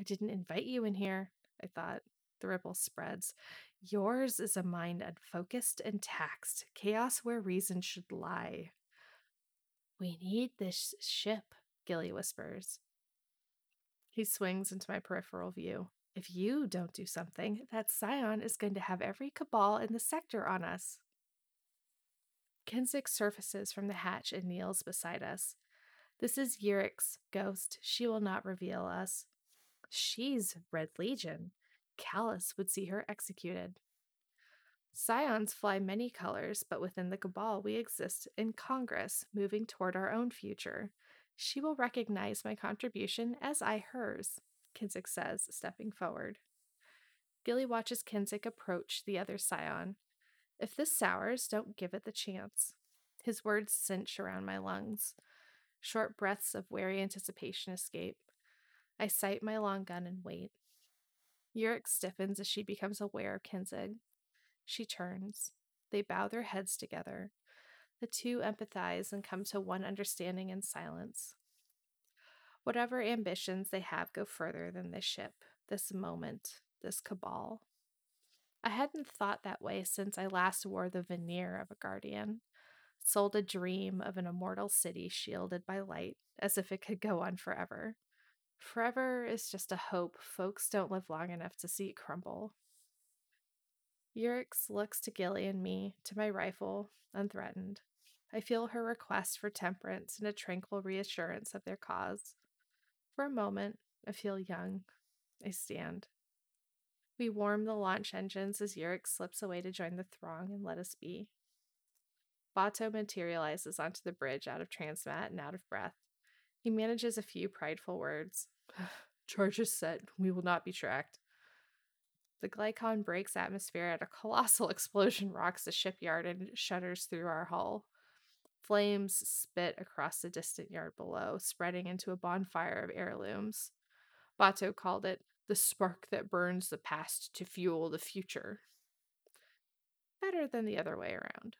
Speaker 1: I didn't invite you in here, I thought. The ripple spreads. Yours is a mind unfocused and taxed, chaos where reason should lie. We need this ship, Gilly whispers. He swings into my peripheral view. If you don't do something, that scion is going to have every cabal in the sector on us. Kinzik surfaces from the hatch and kneels beside us. This is Yurik's ghost. She will not reveal us. She's Red Legion. Calus would see her executed. Scions fly many colors, but within the Cabal we exist in Congress, moving toward our own future. She will recognize my contribution as I hers, Kinzik says, stepping forward. Gilly watches Kinzik approach the other scion. If this sours, don't give it the chance. His words cinch around my lungs. Short breaths of wary anticipation escape. I sight my long gun and wait. Yurik stiffens as she becomes aware of Kinzik. She turns. They bow their heads together. The two empathize and come to one understanding in silence. Whatever ambitions they have go further than this ship, this moment, this cabal. I hadn't thought that way since I last wore the veneer of a guardian, sold a dream of an immortal city shielded by light, as if it could go on forever. Forever is just a hope folks don't live long enough to see it crumble. Yurix looks to Gilly and me, to my rifle, unthreatened. I feel her request for temperance and a tranquil reassurance of their cause. For a moment, I feel young. I stand. We warm the launch engines as Yurik slips away to join the throng and let us be. Bato materializes onto the bridge out of transmat and out of breath. He manages a few prideful words. Charges set. We will not be tracked. The Glycon breaks atmosphere at a colossal explosion rocks the shipyard and shudders through our hull. Flames spit across the distant yard below, spreading into a bonfire of heirlooms. Bato called it the spark that burns the past to fuel the future. Better than the other way around.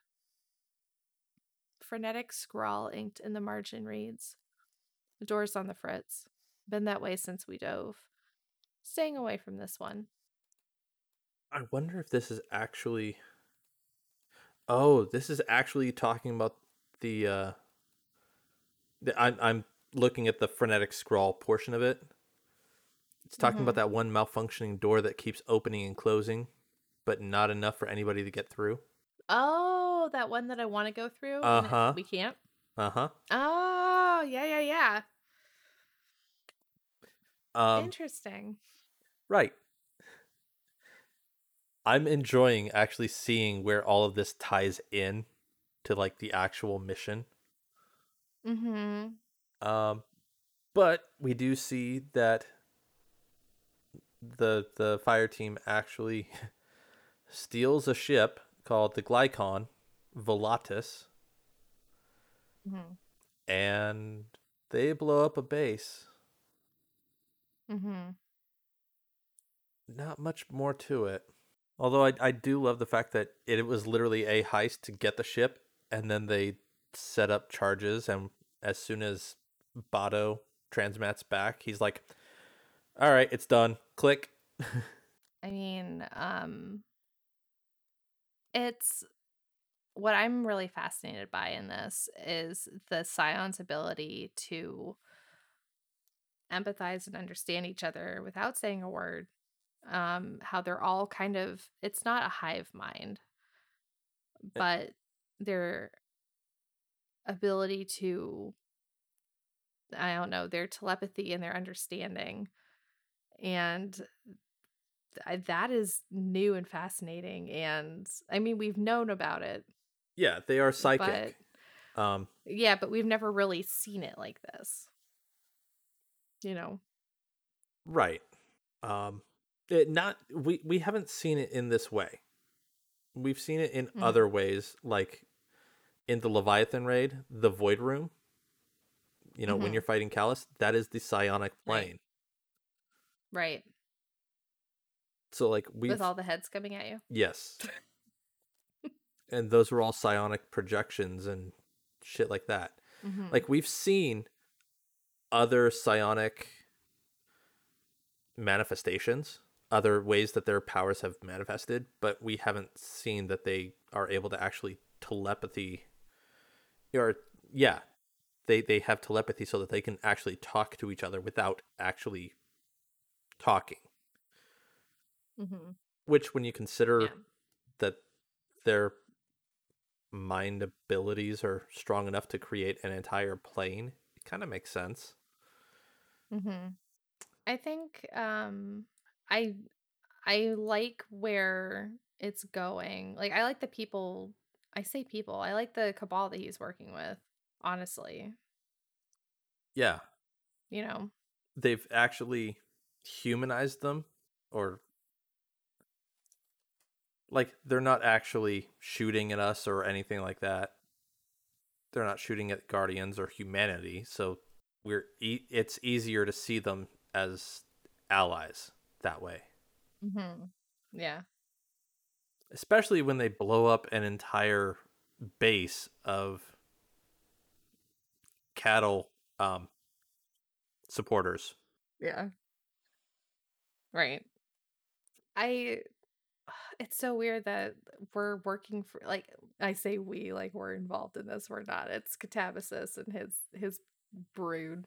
Speaker 1: Frenetic scrawl inked in the margin reads The door's on the fritz. Been that way since we dove. Staying away from this one.
Speaker 2: I wonder if this is actually. Oh, this is actually talking about the. uh the, I'm I'm looking at the frenetic scrawl portion of it. It's talking
Speaker 1: Mhm.
Speaker 2: about that one malfunctioning door that keeps opening and closing, but not enough for anybody to get through.
Speaker 1: Oh, that one that I want to go through.
Speaker 2: Uh-huh.
Speaker 1: We can't.
Speaker 2: Uh huh.
Speaker 1: Oh, yeah, yeah, yeah.
Speaker 2: Um,
Speaker 1: Interesting.
Speaker 2: right. I'm enjoying actually seeing where all of this ties in to like the actual mission.
Speaker 1: Mm-hmm.
Speaker 2: Um, but we do see that the the fire team actually steals a ship called the Glycon Volatus,
Speaker 1: Mm-hmm.
Speaker 2: and they blow up a base.
Speaker 1: Mm-hmm.
Speaker 2: Not much more to it. Although I I do love the fact that it was literally a heist to get the ship, and then they set up charges, and as soon as Bato transmats back, he's like, "All right, it's done. Click."
Speaker 1: I mean, um, it's what I'm really fascinated by in this is the Scion's ability to empathize and understand each other without saying a word. Um, how they're all kind of it's not a hive mind, but their ability to I don't know, their telepathy and their understanding. And that is new and fascinating. And I mean, we've known about it,
Speaker 2: Yeah, they are psychic. um,
Speaker 1: yeah, but we've never really seen it like this. You know?
Speaker 2: right. Um, it not we we haven't seen it in this way. We've seen it in
Speaker 1: Mhm.
Speaker 2: other ways, like in the Leviathan raid, the Void Room. You know, when
Speaker 1: Mhm.
Speaker 2: you're fighting Calus, that is the psionic
Speaker 1: Right.
Speaker 2: plane.
Speaker 1: Right.
Speaker 2: So like we
Speaker 1: With all the heads coming at you.
Speaker 2: Yes. and those were all psionic projections and shit like that.
Speaker 1: Mhm.
Speaker 2: Like we've seen other psionic manifestations, other ways that their powers have manifested, but we haven't seen that they are able to actually telepathy or yeah, they they have telepathy so that they can actually talk to each other without actually talking.
Speaker 1: Mhm.
Speaker 2: Which when you consider
Speaker 1: Yeah.
Speaker 2: that their mind abilities are strong enough to create an entire plane, it kind of makes sense.
Speaker 1: Mm-hmm. I think um I I like where it's going. Like I like the people I say people. I like the cabal that he's working with, honestly.
Speaker 2: Yeah,
Speaker 1: You know.
Speaker 2: they've actually humanized them or like they're not actually shooting at us or anything like that. They're not shooting at guardians or humanity, so we're e- it's easier to see them as allies that way.
Speaker 1: Mm-hmm. Yeah.
Speaker 2: especially when they blow up an entire base of cattle um supporters
Speaker 1: Yeah. Right. I it's so weird that we're working for like I say we like we're involved in this. We're not. It's Catabasis and his his brood.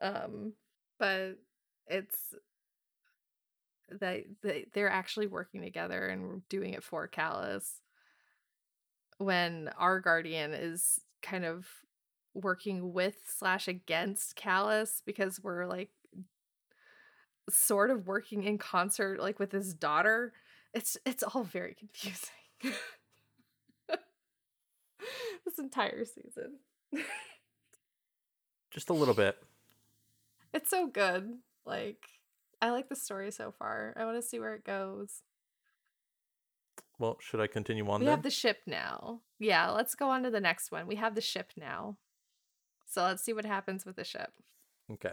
Speaker 1: Um but it's that they, they're actually working together and doing it for Calus when our guardian is kind of working with slash against Calus because we're like sort of working in concert like with his daughter. It's it's all very confusing. this entire season.
Speaker 2: just a little bit
Speaker 1: It's so good. Like I like the story so far. I want to see where it goes.
Speaker 2: well should i continue on
Speaker 1: we
Speaker 2: then
Speaker 1: have the ship now. Yeah, let's go on to the next one. We have the ship now. So let's see what happens with the ship.
Speaker 2: okay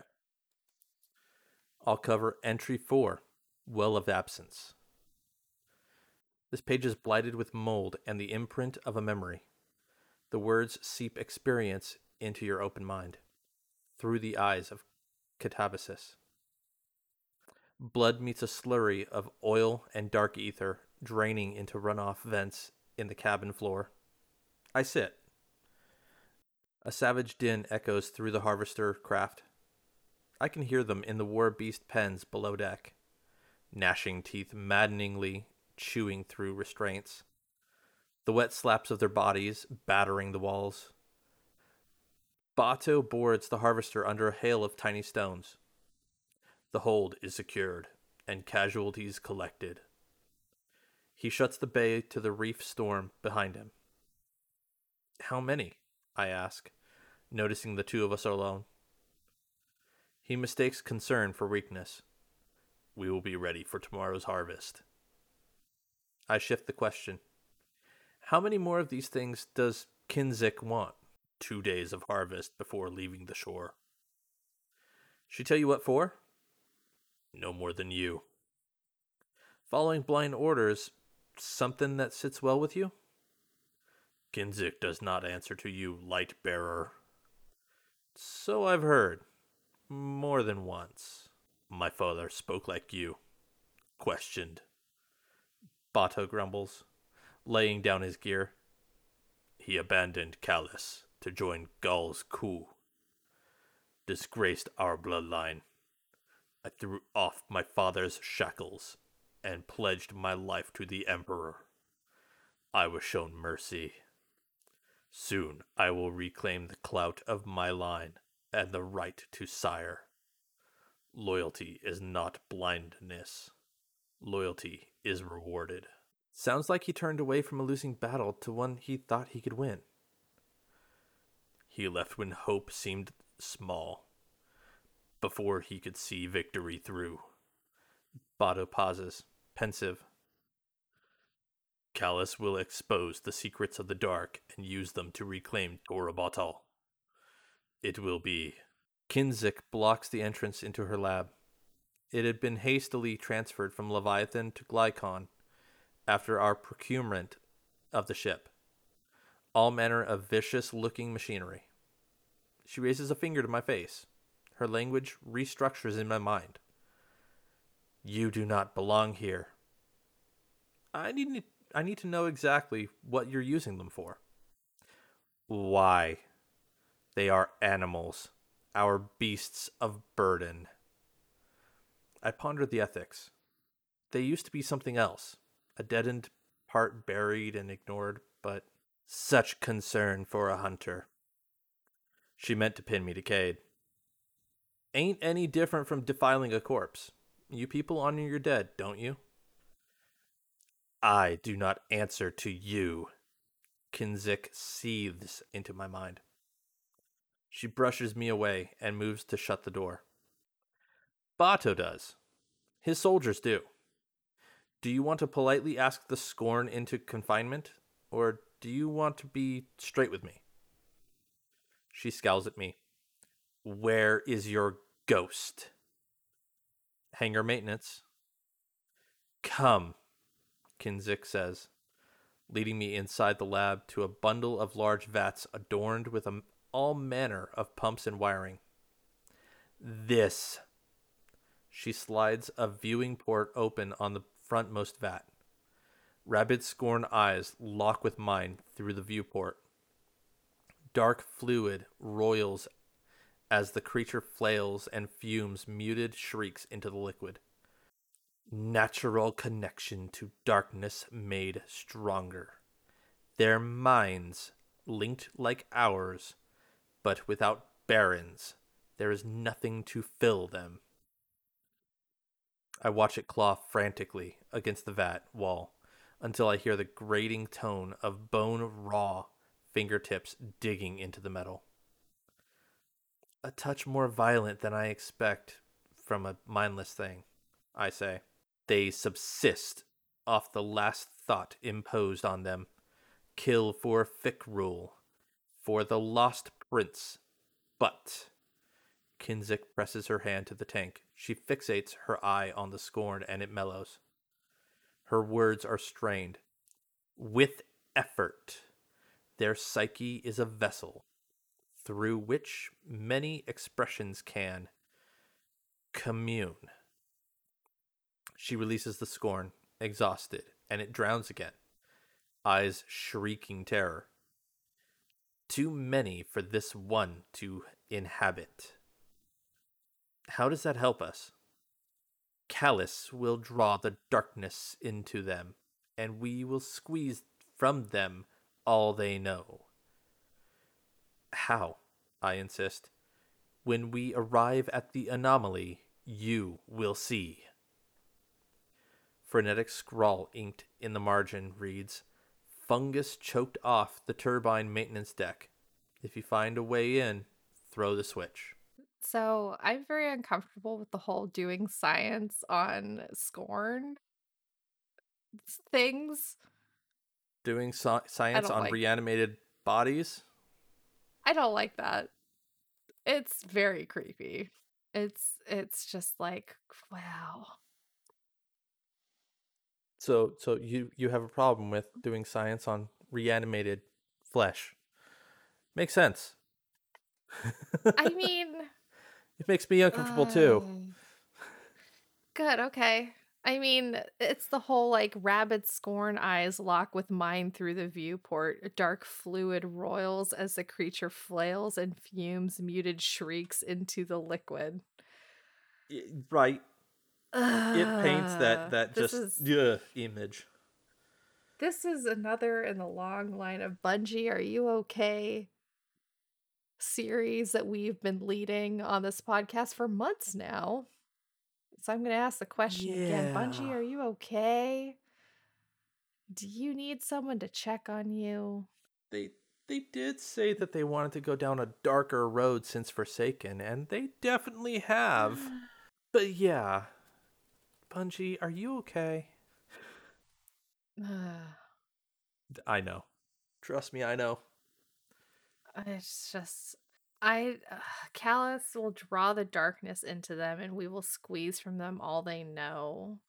Speaker 2: i'll cover entry 4 well of absence this page is blighted with mold and the imprint of a memory the words seep experience into your open mind through the eyes of catabasis Blood meets a slurry of oil and dark ether draining into runoff vents in the cabin floor. I sit. A savage din echoes through the harvester craft. I can hear them in the war beast pens below deck, gnashing teeth maddeningly chewing through restraints. the wet slaps of their bodies battering the walls. Bato boards the harvester under a hail of tiny stones. The hold is secured and casualties collected. He shuts the bay to the reef storm behind him. How many? I ask, noticing the two of us are alone. He mistakes concern for weakness. We will be ready for tomorrow's harvest. I shift the question. How many more of these things does Kinzik want? Two days of harvest before leaving the shore. She tell you what for? No more than you. Following blind orders, something that sits well with you? Kinzik does not answer to you, light bearer. So I've heard. More than once. My father spoke like you. Questioned. Bato grumbles, laying down his gear. He abandoned Calus to join Gaul's coup. Disgraced our bloodline. I threw off my father's shackles and pledged my life to the Emperor. I was shown mercy. Soon I will reclaim the clout of my line and the right to sire. Loyalty is not blindness. Loyalty is rewarded. Sounds like he turned away from a losing battle to one he thought he could win. He left when hope seemed small, before he could see victory through. Bato pauses, pensive. Calus will expose the secrets of the dark and use them to reclaim Torobatl. It will be. Kinzik blocks the entrance into her lab. It had been hastily transferred from Leviathan to Glykon after our procurement of the ship. All manner of vicious looking machinery. She raises a finger to my face. Her language restructures in my mind. You do not belong here. I need I need to know exactly what you're using them for. Why? They are animals, our beasts of burden. I pondered the ethics. They used to be something else, a deadened part buried and ignored, but such concern for a hunter. She meant to pin me to Cade. Ain't any different from defiling a corpse. You people honor your dead, don't you? I do not answer to you. Kinzik seethes into my mind. She brushes me away and moves to shut the door. Bato does. His soldiers do. Do you want to politely ask the scorn into confinement, or do you want to be straight with me? She scowls at me. Where is your ghost? Hangar maintenance. Come, Kinzik says, leading me inside the lab to a bundle of large vats adorned with a, all manner of pumps and wiring. This. She slides a viewing port open on the frontmost vat. Rabid scorn eyes lock with mine through the viewport. Dark fluid roils as the creature flails and fumes muted shrieks into the liquid. Natural connection to darkness made stronger. Their minds linked like ours, but without barons, there is nothing to fill them. I watch it claw frantically against the vat wall until I hear the grating tone of bone raw fingertips digging into the metal. A touch more violent than I expect from a mindless thing, I say. They subsist off the last thought imposed on them kill for Fikrul, for the lost prince. But. Kinzik presses her hand to the tank. She fixates her eye on the scorn and it mellows. Her words are strained. With effort, their psyche is a vessel through which many expressions can commune. She releases the scorn, exhausted, and it drowns again, eyes shrieking terror. Too many for this one to inhabit. How does that help us? Calus will draw the darkness into them, and we will squeeze from them all they know. How? I insist. When we arrive at the anomaly, you will see. Frenetic scrawl inked in the margin reads Fungus choked off the turbine maintenance deck. If you find a way in, throw the switch.
Speaker 1: So I'm very uncomfortable with the whole doing science on scorn things.
Speaker 2: Doing so- science on
Speaker 1: like-
Speaker 2: reanimated bodies?
Speaker 1: I don't like that. It's very creepy. It's it's just like wow.
Speaker 2: So so you you have a problem with doing science on reanimated flesh. Makes sense.
Speaker 1: I mean,
Speaker 2: it makes me uncomfortable too.
Speaker 1: um, Good, okay. I mean, it's the whole like rabid scorn eyes lock with mine through the viewport. Dark fluid roils as the creature flails and fumes muted shrieks into the liquid.
Speaker 2: Right. It paints that that just
Speaker 1: is
Speaker 2: ugh, image.
Speaker 1: this is another in the long line of Bungie. Are you okay? Series that we've been leading on this podcast for months now. So I'm going to ask the question again. Bungie, are you okay? Do you need someone to check on you?
Speaker 2: They they did say that they wanted to go down a darker road since Forsaken, and they definitely have. But yeah. Bungie, are you okay? I know. Trust me, I know.
Speaker 1: It's just I uh, Calus will draw the darkness into them and we will squeeze from them all they know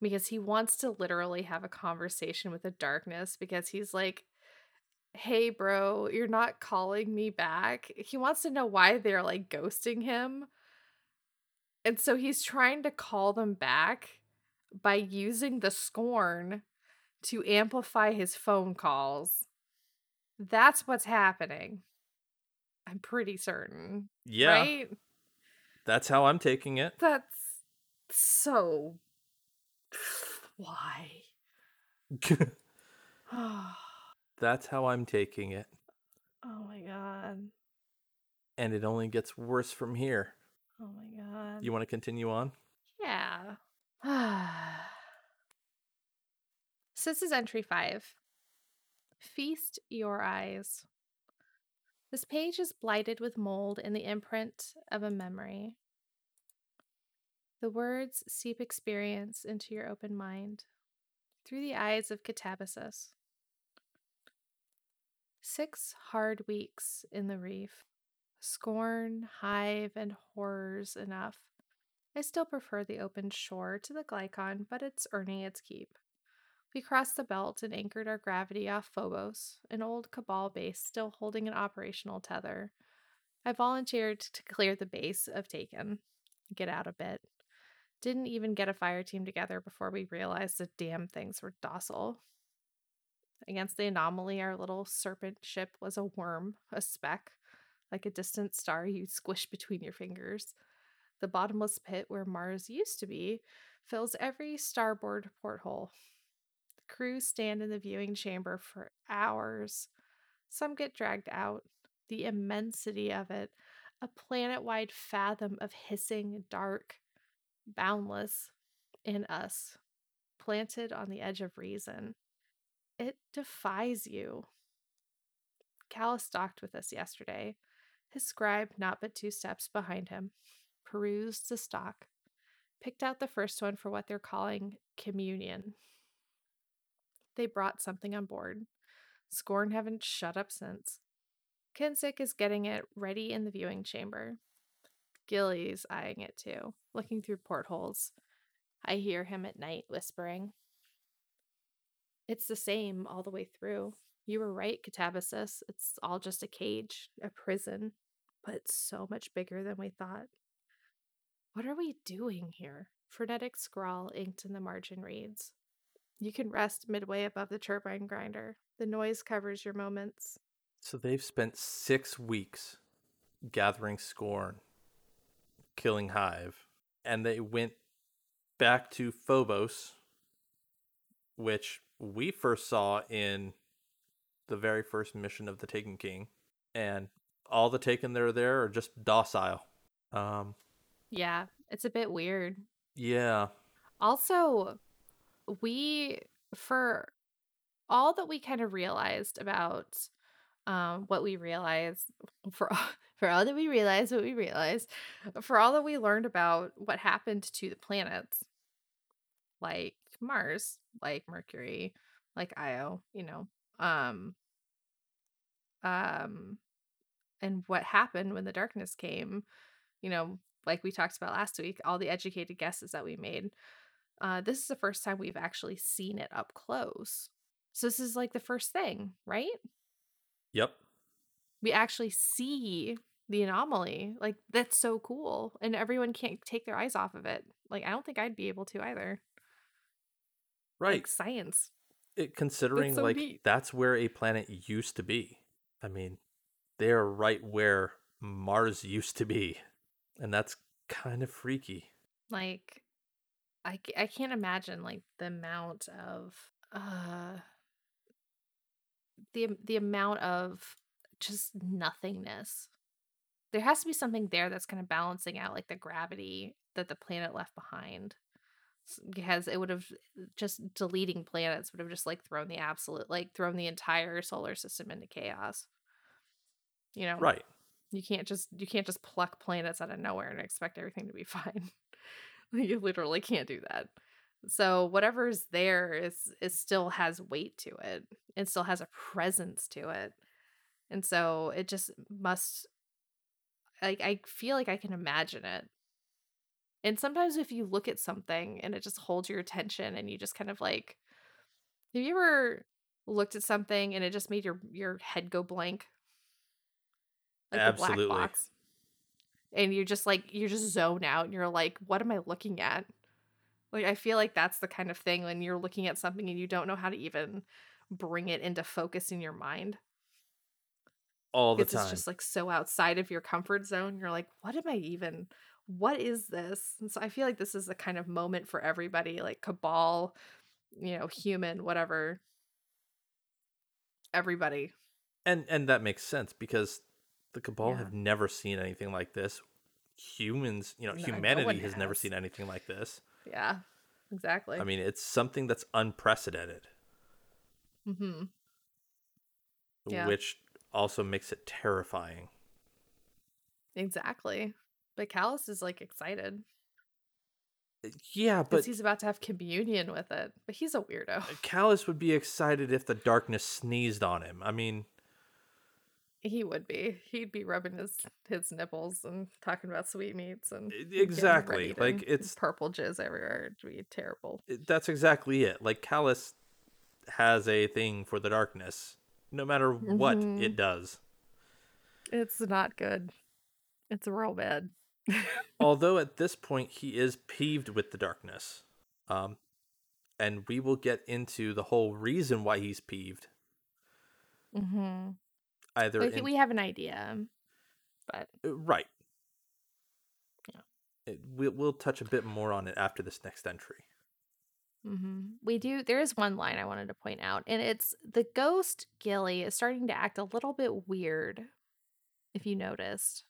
Speaker 1: because he wants to literally have a conversation with the darkness because he's like hey bro you're not calling me back. He wants to know why they're like ghosting him. And so he's trying to call them back by using the scorn to amplify his phone calls. That's what's happening. I'm pretty certain.
Speaker 2: Yeah.
Speaker 1: Right?
Speaker 2: That's how I'm taking it.
Speaker 1: That's so. Why?
Speaker 2: That's how I'm taking it.
Speaker 1: Oh my god.
Speaker 2: And it only gets worse from here.
Speaker 1: Oh my god.
Speaker 2: You want to continue on?
Speaker 1: Yeah. so this is entry five. Feast your eyes. This page is blighted with mold and the imprint of a memory. The words seep experience into your open mind through the eyes of Katabasis. Six hard weeks in the reef. Scorn, hive, and horrors enough. I still prefer the open shore to the Glykon, but it's earning its keep. We crossed the belt and anchored our gravity off Phobos, an old Cabal base still holding an operational tether. I volunteered to clear the base of Taken, get out a bit. Didn't even get a fire team together before we realized the damn things were docile. Against the anomaly, our little serpent ship was a worm, a speck, like a distant star you squish between your fingers. The bottomless pit where Mars used to be fills every starboard porthole. Crew stand in the viewing chamber for hours. Some get dragged out. The immensity of it, a planet wide fathom of hissing dark, boundless in us, planted on the edge of reason. It defies you. Calus docked with us yesterday, his scribe not but two steps behind him perused the stock, picked out the first one for what they're calling communion. They brought something on board. Scorn haven't shut up since. Kinzik is getting it ready in the viewing chamber. Gilly's eyeing it too, looking through portholes. I hear him at night whispering. It's the same all the way through. You were right, Katabasis. It's all just a cage, a prison, but it's so much bigger than we thought. What are we doing here? Frenetic scrawl inked in the margin reads. You can rest midway above the turbine grinder. The noise covers your moments.
Speaker 2: So they've spent six weeks gathering scorn, killing Hive, and they went back to Phobos, which we first saw in the very first mission of the Taken King, and all the Taken that are there are just docile. Um,
Speaker 1: Yeah, it's a bit weird.
Speaker 2: yeah,
Speaker 1: Also, we for all that we kind of realized about um what we realized for for all that we realized what we realized for all that we learned about what happened to the planets like Mars, like Mercury, like Io, you know. Um um and what happened when the darkness came, you know, like we talked about last week, all the educated guesses that we made uh, this is the first time we've actually seen it up close. So this is like the first thing, right?
Speaker 2: yep.
Speaker 1: We actually see the anomaly. Like that's so cool, and everyone can't take their eyes off of it. Like I don't think I'd be able to either.
Speaker 2: Right.
Speaker 1: Like science.
Speaker 2: it, considering
Speaker 1: so
Speaker 2: like
Speaker 1: neat.
Speaker 2: that's where a planet used to be. I mean, they're right where Mars used to be, and that's kind of freaky.
Speaker 1: Like I I can't imagine like the amount of uh the the amount of just nothingness. There has to be something there that's kind of balancing out like the gravity that the planet left behind. Because it would have just deleting planets would have just like thrown the absolute like thrown the entire solar system into chaos. You know,
Speaker 2: Right.
Speaker 1: you can't just you can't just pluck planets out of nowhere and expect everything to be fine. you literally can't do that. So whatever's there is is still has weight to it. It still has a presence to it. And so it just must like I feel like I can imagine it. And sometimes if you look at something and it just holds your attention and you just kind of like have you ever looked at something and it just made your your head go blank? Like the
Speaker 2: Absolutely.
Speaker 1: black box. And you're just like you're just zone out and you're like, what am I looking at? Like I feel like that's the kind of thing when you're looking at something and you don't know how to even bring it into focus in your mind.
Speaker 2: All the time.
Speaker 1: it's just like so outside of your comfort zone. You're like, what am I even? What is this? And so I feel like this is the kind of moment for everybody, like cabal, you know, human, whatever. Everybody.
Speaker 2: and and that makes sense because the cabal
Speaker 1: Yeah.
Speaker 2: have never seen anything like this humans you know
Speaker 1: No, no
Speaker 2: humanity
Speaker 1: one
Speaker 2: has never seen anything like this
Speaker 1: Yeah. Exactly.
Speaker 2: i mean it's something that's unprecedented
Speaker 1: mm-hmm. Yeah.
Speaker 2: which also makes it terrifying
Speaker 1: Exactly. But Calus is like excited
Speaker 2: yeah
Speaker 1: because
Speaker 2: but
Speaker 1: he's about to have communion with it. But he's a weirdo.
Speaker 2: Calus would be excited if the darkness sneezed on him i mean
Speaker 1: He would be. He'd be rubbing his his nipples and talking about sweetmeats and
Speaker 2: exactly. Like, it's-
Speaker 1: purple jizz everywhere. It'd be terrible.
Speaker 2: that's exactly it like Calus has a thing for the darkness no matter what
Speaker 1: Mhm.
Speaker 2: it does
Speaker 1: It's not good. It's real bad.
Speaker 2: although at this point he is peeved with the darkness um and we will get into the whole reason why he's peeved
Speaker 1: mm-hmm.
Speaker 2: Either in,
Speaker 1: we have an idea, but
Speaker 2: uh, right
Speaker 1: Yeah.
Speaker 2: It- we'll, we'll touch a bit more on it after this next entry
Speaker 1: hmm we do. There is one line I wanted to point out, and it's the ghost Gilly is starting to act a little bit weird. If you noticed,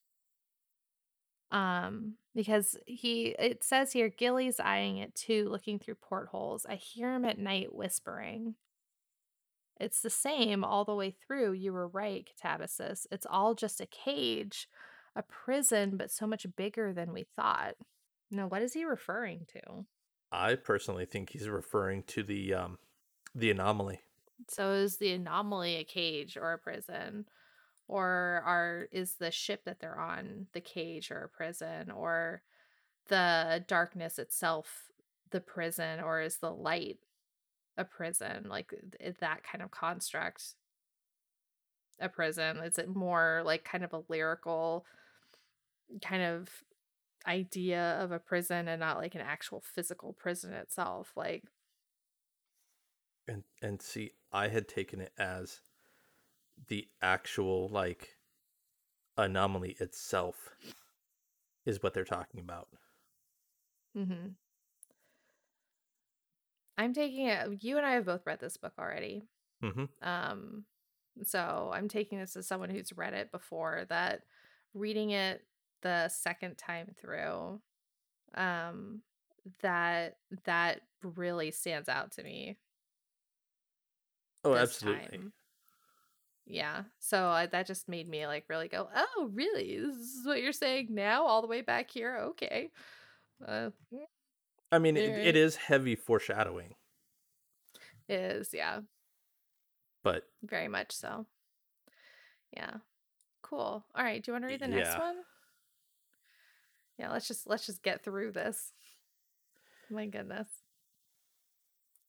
Speaker 1: um, because he it says here Gilly's eyeing it too, looking through portholes. I hear him at night whispering. It's the same all the way through. You were right, Katabasis. It's all just a cage, a prison, but so much bigger than we thought. Now, what is he referring to?
Speaker 2: i personally think he's referring to the um the anomaly
Speaker 1: So is the anomaly a cage or a prison? Or are is the ship that they're on the cage or a prison? Or the darkness itself the prison? Or is the light a prison? Like that kind of construct a prison? Is it more like kind of a lyrical kind of idea of a prison and not like an actual physical prison itself? Like
Speaker 2: and and see i had taken it as the actual like anomaly itself is what they're talking about
Speaker 1: Mm-hmm. I'm taking it. You and I have both read this book already.
Speaker 2: mm-hmm.
Speaker 1: Um, So I'm taking this as someone who's read it before that reading it the second time through, um, that that really stands out to me.
Speaker 2: Oh, absolutely.
Speaker 1: time. Yeah. So I, that just made me like really go, oh, really? This is what you're saying now, all the way back here? Okay. Uh,
Speaker 2: I mean, it, it is heavy foreshadowing,
Speaker 1: it is, yeah,
Speaker 2: but
Speaker 1: very much so. Yeah. Cool. All right. Do you want to read the next one? Yeah, let's just let's just get through this. My goodness.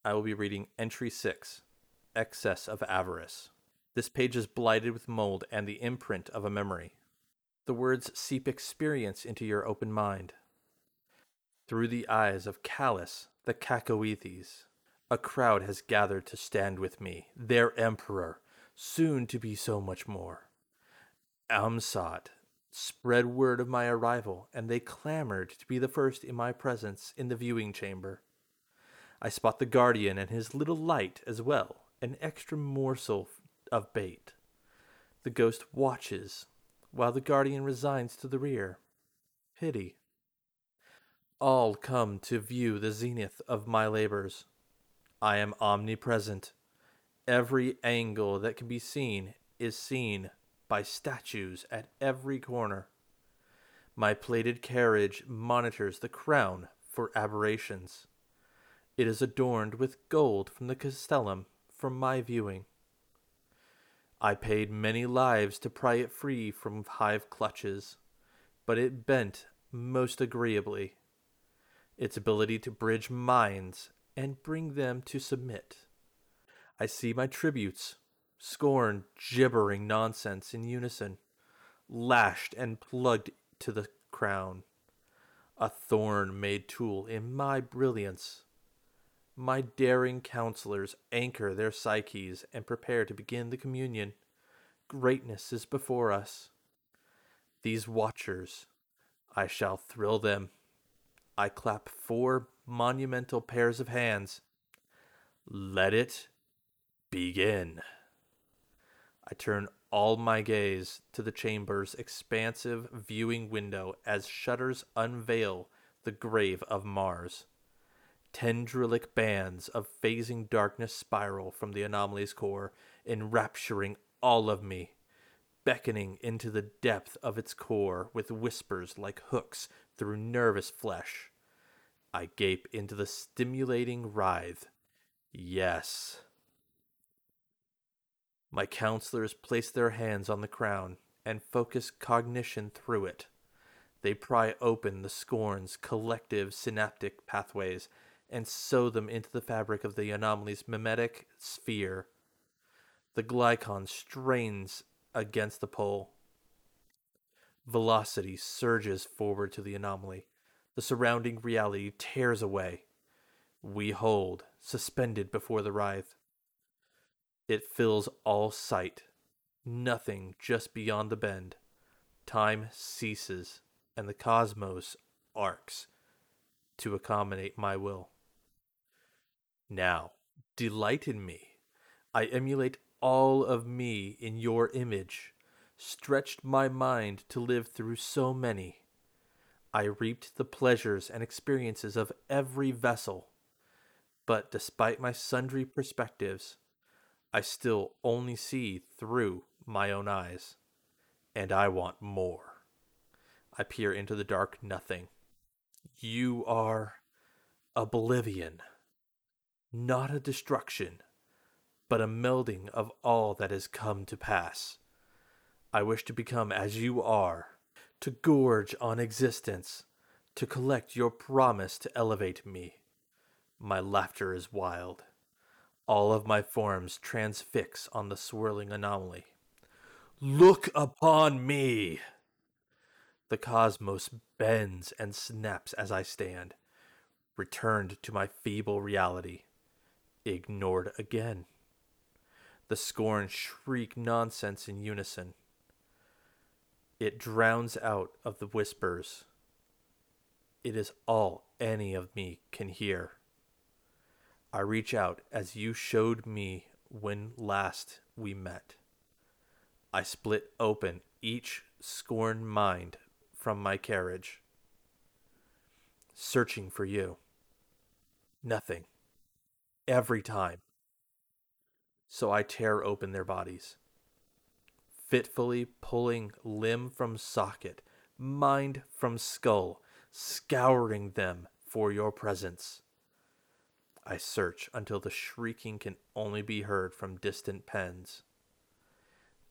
Speaker 2: I will be reading Entry 6 Excess of Avarice. This page is blighted with mold and the imprint of a memory. The words seep experience into your open mind. Through the eyes of Callus, the Cacoethes, a crowd has gathered to stand with me, their emperor, soon to be so much more. Amsat spread word of my arrival, and they clamored to be the first in my presence in the viewing chamber. I spot the guardian and his little light as well, an extra morsel of bait. The ghost watches, while the guardian resigns to the rear. Pity. All come to view the zenith of my labors. I am omnipresent. Every angle that can be seen is seen by statues at every corner. My plated carriage monitors the crown for aberrations. It is adorned with gold from the castellum for my viewing. I paid many lives to pry it free from hive clutches, but it bent most agreeably. Its ability to bridge minds and bring them to submit. I see my tributes, scorn gibbering nonsense in unison, lashed and plugged to the crown. A thorn made tool in my brilliance. My daring counselors anchor their psyches and prepare to begin the communion. Greatness is before us. These watchers, I shall thrill them. I clap four monumental pairs of hands. Let it begin. I turn all my gaze to the chamber's expansive viewing window as shutters unveil the grave of Mars. Tendrilic bands of phasing darkness spiral from the anomaly's core, enrapturing all of me, beckoning into the depth of its core with whispers like hooks through nervous flesh. I gape into the stimulating writhe. Yes. My counselors place their hands on the crown and focus cognition through it. They pry open the scorn's collective synaptic pathways and sew them into the fabric of the anomaly's mimetic sphere. The Glykon strains against the pole. Velocity surges forward to the anomaly. The surrounding reality tears away. We hold, suspended before the writhe. It fills all sight. Nothing just beyond the bend. Time ceases, and the cosmos arcs to accommodate my will. Now, delight in me. I emulate all of me in your image, stretched my mind to live through so many. I reaped the pleasures and experiences of every vessel, but despite my sundry perspectives, I still only see through my own eyes, and I want more. I peer into the dark nothing. You are oblivion, not a destruction, but a melding of all that has come to pass. I wish to become as you are, to gorge on existence, to collect your promise to elevate me. My laughter is wild. All of my forms transfix on the swirling anomaly. Look upon me! The cosmos bends and snaps as I stand, returned to my feeble reality, ignored again. The scorn shriek nonsense in unison. It drowns out of the whispers. It is all any of me can hear. I reach out as you showed me when last we met. I split open each scorned mind from my carriage, searching for you. Nothing. Every time. So I tear open their bodies, fitfully pulling limb from socket, mind from skull, scouring them for your presence. I search until the shrieking can only be heard from distant pens.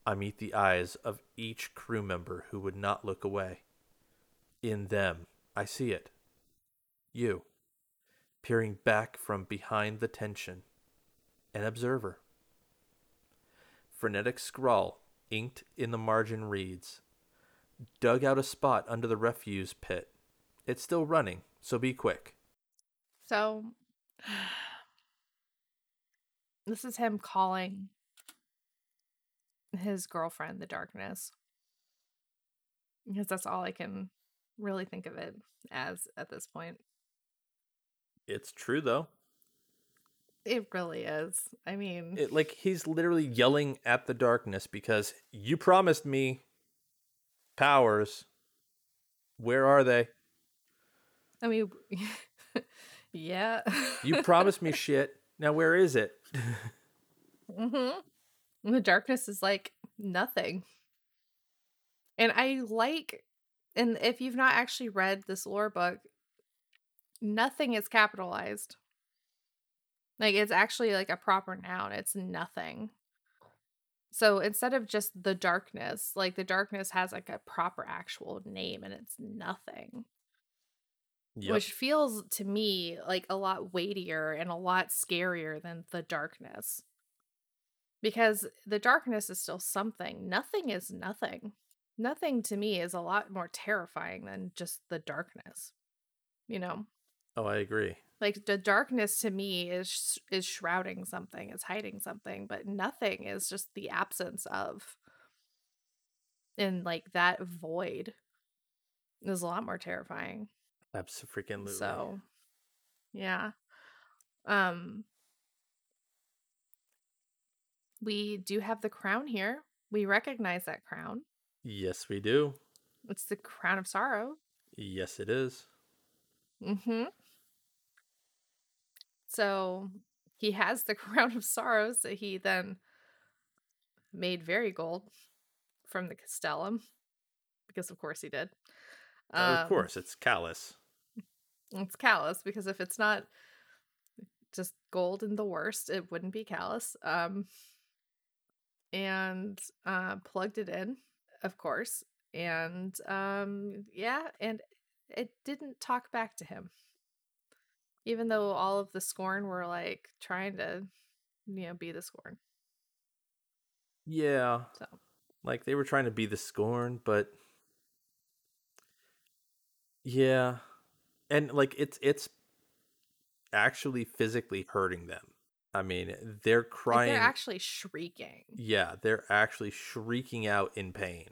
Speaker 2: I meet the eyes of each crew member who would not look away. In them, I see it. You, peering back from behind the tension, an observer. Frenetic scrawl inked in the margin reads Dug out a spot under the refuse pit. It's still running, so be quick.
Speaker 1: So this is him calling his girlfriend the darkness. Because that's all I can really think of it as at this point.
Speaker 2: It's true though.
Speaker 1: It really is. I mean,
Speaker 2: It like he's literally yelling at the darkness because you promised me powers. Where are they?
Speaker 1: I mean, yeah.
Speaker 2: You promised me shit. Now where is it?
Speaker 1: mm-hmm. The darkness is like nothing. And I like, and if you've not actually read this lore book, nothing is capitalized. Like it's actually like a proper noun. It's nothing. So instead of just the darkness, like the darkness has like a proper actual name and it's nothing.
Speaker 2: Yep.
Speaker 1: Which feels to me like a lot weightier and a lot scarier than the darkness. Because the darkness is still something. Nothing is nothing. Nothing to me is a lot more terrifying than just the darkness. You know?
Speaker 2: oh, I agree.
Speaker 1: Like the darkness to me is is shrouding something is hiding something but nothing is just the absence of and like that void is a lot more terrifying
Speaker 2: Absolutely.
Speaker 1: so yeah um we do have the crown here we recognize that crown
Speaker 2: Yes, we do.
Speaker 1: it's the crown of sorrow
Speaker 2: Yes, it is.
Speaker 1: Mm-hmm. So he has the crown of sorrows that he then made very gold from the Castellum. Because of course he did.
Speaker 2: of
Speaker 1: Um,
Speaker 2: course, it's Calus.
Speaker 1: It's Calus because if it's not just gold and the worst, it wouldn't be Calus. Um and uh plugged it in, of course. And um yeah, and it didn't talk back to him. Even though all of the scorn were like trying to, you know, be the scorn.
Speaker 2: Yeah.
Speaker 1: So
Speaker 2: Like they were trying to be the scorn, but yeah. And like it's it's actually physically hurting them. I mean, they're
Speaker 1: like,
Speaker 2: crying.
Speaker 1: they're actually shrieking.
Speaker 2: yeah, they're actually shrieking out in pain.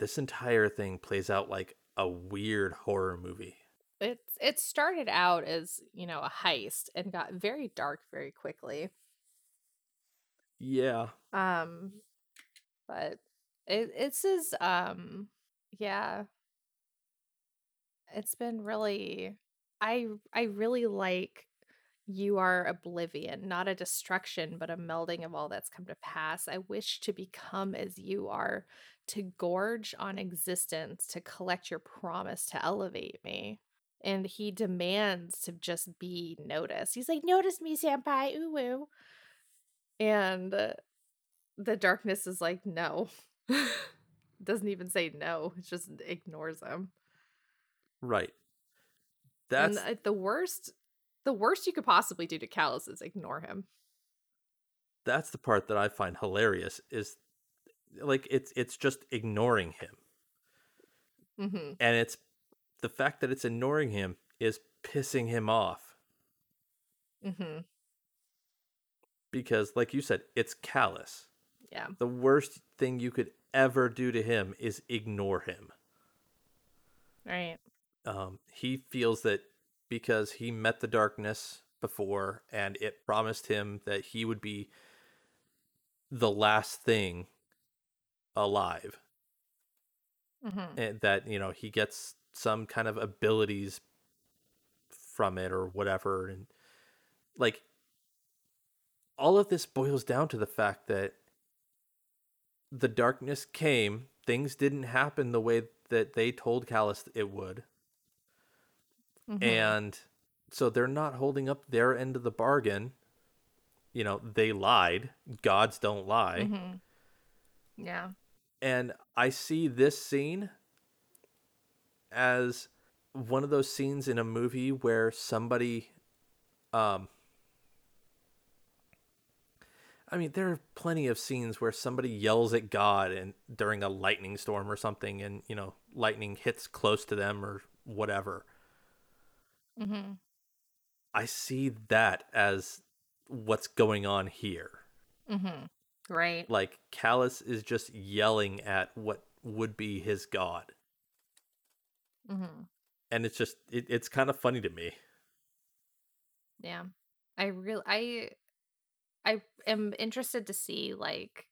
Speaker 2: This entire thing plays out like a weird horror movie.
Speaker 1: It's it started out as, you know, a heist and got very dark very quickly.
Speaker 2: Yeah.
Speaker 1: Um but it it's is um yeah. It's been really I I really like you are oblivion, not a destruction, but a melding of all that's come to pass. I wish to become as you are, to gorge on existence, to collect your promise to elevate me. And he demands to just be noticed. He's like, Notice me, Senpai, ooh woo. And uh, the darkness is like, No. Doesn't even say no, it just ignores him.
Speaker 2: Right. That's
Speaker 1: and the worst the worst you could possibly do to Calus is ignore him.
Speaker 2: that's the part that I find hilarious is like it's it's just ignoring him.
Speaker 1: hmm
Speaker 2: And it's the fact that it's ignoring him is pissing him off
Speaker 1: hmm
Speaker 2: because like you said, it's Calus.
Speaker 1: Yeah.
Speaker 2: The worst thing you could ever do to him is ignore him.
Speaker 1: Right.
Speaker 2: Um, he feels that because he met the darkness before and it promised him that he would be the last thing alive
Speaker 1: Mm-hmm.
Speaker 2: and that you know he gets some kind of abilities from it or whatever and like all of this boils down to the fact that the darkness came things didn't happen the way that they told Calus it would
Speaker 1: Mm-hmm.
Speaker 2: and so they're not holding up their end of the bargain you know they lied gods don't lie
Speaker 1: Mm-hmm. Yeah.
Speaker 2: and I see this scene as one of those scenes in a movie where somebody um I mean there are plenty of scenes where somebody yells at God and during a lightning storm or something and you know lightning hits close to them or whatever.
Speaker 1: Mm-hmm.
Speaker 2: I see that as what's going on here.
Speaker 1: Mm-hmm. Right.
Speaker 2: Like Calus is just yelling at what would be his god.
Speaker 1: Mm-hmm.
Speaker 2: and it's just it, it's kind of funny to me
Speaker 1: Yeah. I really I I am interested to see like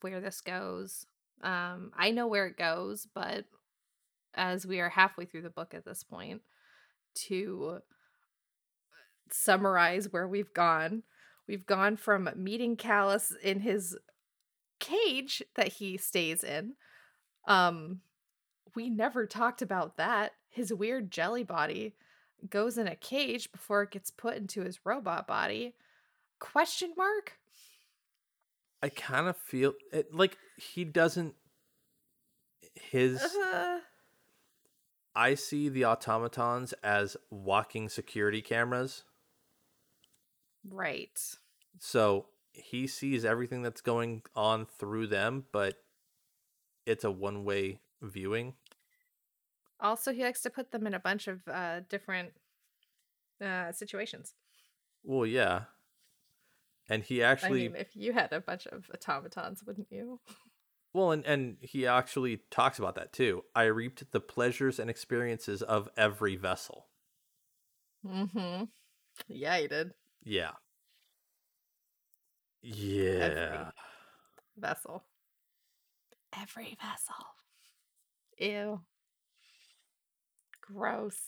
Speaker 1: where this goes. Um I know where it goes, but as we are halfway through the book at this point to summarize where we've gone, we've gone from meeting Calus in his cage that he stays in. Um we never talked about that. His weird jelly body goes in a cage before it gets put into his robot body. Question mark?
Speaker 2: i kind of feel it, like he doesn't his
Speaker 1: Uh,
Speaker 2: i see the automatons as walking security cameras
Speaker 1: right.
Speaker 2: so he sees everything that's going on through them but it's a one-way viewing
Speaker 1: Also, he likes to put them in a bunch of uh, different uh, situations.
Speaker 2: well yeah and he
Speaker 1: I
Speaker 2: actually
Speaker 1: mean, if you had a bunch of automatons, wouldn't you?
Speaker 2: Well, and, and he actually talks about that too. I reaped the pleasures and experiences of every vessel.
Speaker 1: Mm-hmm. Yeah, he did.
Speaker 2: Yeah. Yeah.
Speaker 1: Vessel. Every vessel. Ew. Gross.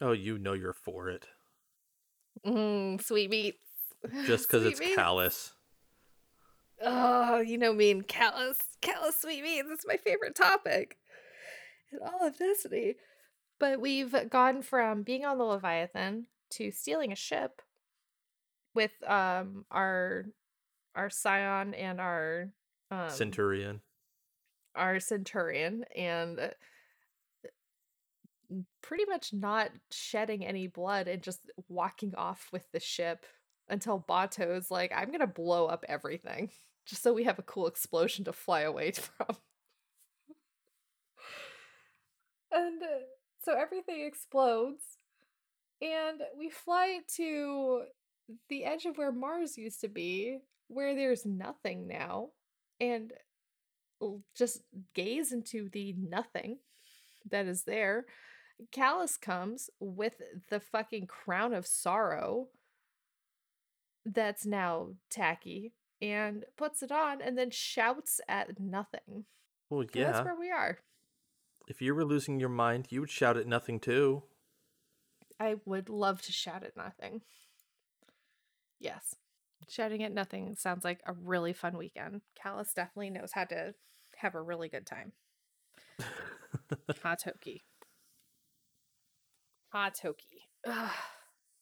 Speaker 2: Oh, you know you're for it.
Speaker 1: Mm, sweet meats.
Speaker 2: Just because it's
Speaker 1: meats.
Speaker 2: Calus.
Speaker 1: Oh, you know me and Calus, Calus sweet meats. It's my favorite topic in all of Destiny. But we've gone from being on the Leviathan to stealing a ship with um our our Scion and our um,
Speaker 2: Centurion.
Speaker 1: Our Centurion and uh, pretty much not shedding any blood and just walking off with the ship until Bato's like, I'm gonna blow up everything just so we have a cool explosion to fly away from. and uh, so everything explodes, and we fly to the edge of where Mars used to be, where there's nothing now, and just gaze into the nothing that is there. Calus comes with the fucking crown of sorrow that's now tacky and puts it on and then shouts at nothing.
Speaker 2: Well,
Speaker 1: And
Speaker 2: yeah.
Speaker 1: That's where we are.
Speaker 2: If you were losing your mind, you would shout at nothing too.
Speaker 1: I would love to shout at nothing. Yes. Shouting at nothing sounds like a really fun weekend. Calus definitely knows how to have a really good time. Hot Toki. Hot Toki. Ugh,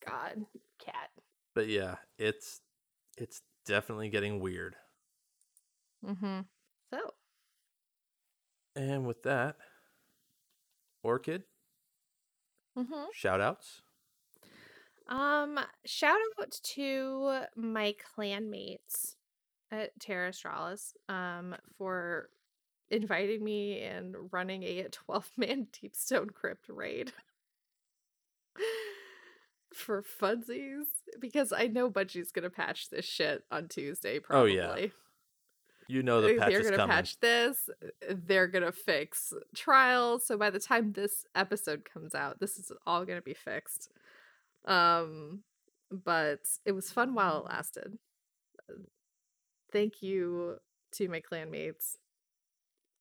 Speaker 1: God, cat.
Speaker 2: But yeah, it's it's definitely getting weird.
Speaker 1: Mm-hmm. So,
Speaker 2: And with that, Orchid,
Speaker 1: mm-hmm.
Speaker 2: shout outs.
Speaker 1: Um, shout out to my clanmates at Terra Australis um for inviting me and running a 12 man Deepstone Crypt raid for funsies because I know Bungie's gonna patch this shit on Tuesday Probably.
Speaker 2: Oh, yeah. You know the patch
Speaker 1: they're
Speaker 2: is
Speaker 1: gonna
Speaker 2: coming.
Speaker 1: patch this. They're gonna fix trials. So by the time this episode comes out, this is all gonna be fixed. Um, but it was fun while it lasted. Thank you to my clanmates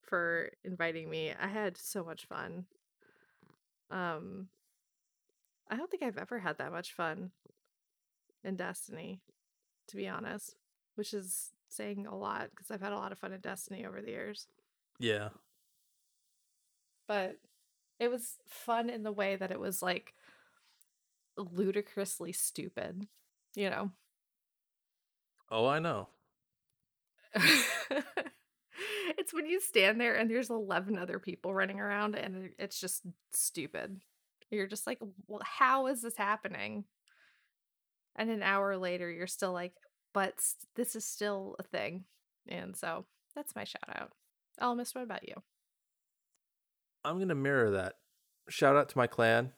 Speaker 1: for inviting me. I had so much fun. Um I don't think I've ever had that much fun in Destiny, to be honest, which is saying a lot because I've had a lot of fun in Destiny over the years.
Speaker 2: Yeah.
Speaker 1: But it was fun in the way that it was like ludicrously stupid, you know.
Speaker 2: Oh, I know.
Speaker 1: it's when you stand there and there's 11 other people running around and it's just stupid. You're just like, well, how is this happening? And an hour later, you're still like, but this is still a thing. And so that's my shout out. Elemist, what about you?
Speaker 2: I'm going to mirror that. Shout out to my clan.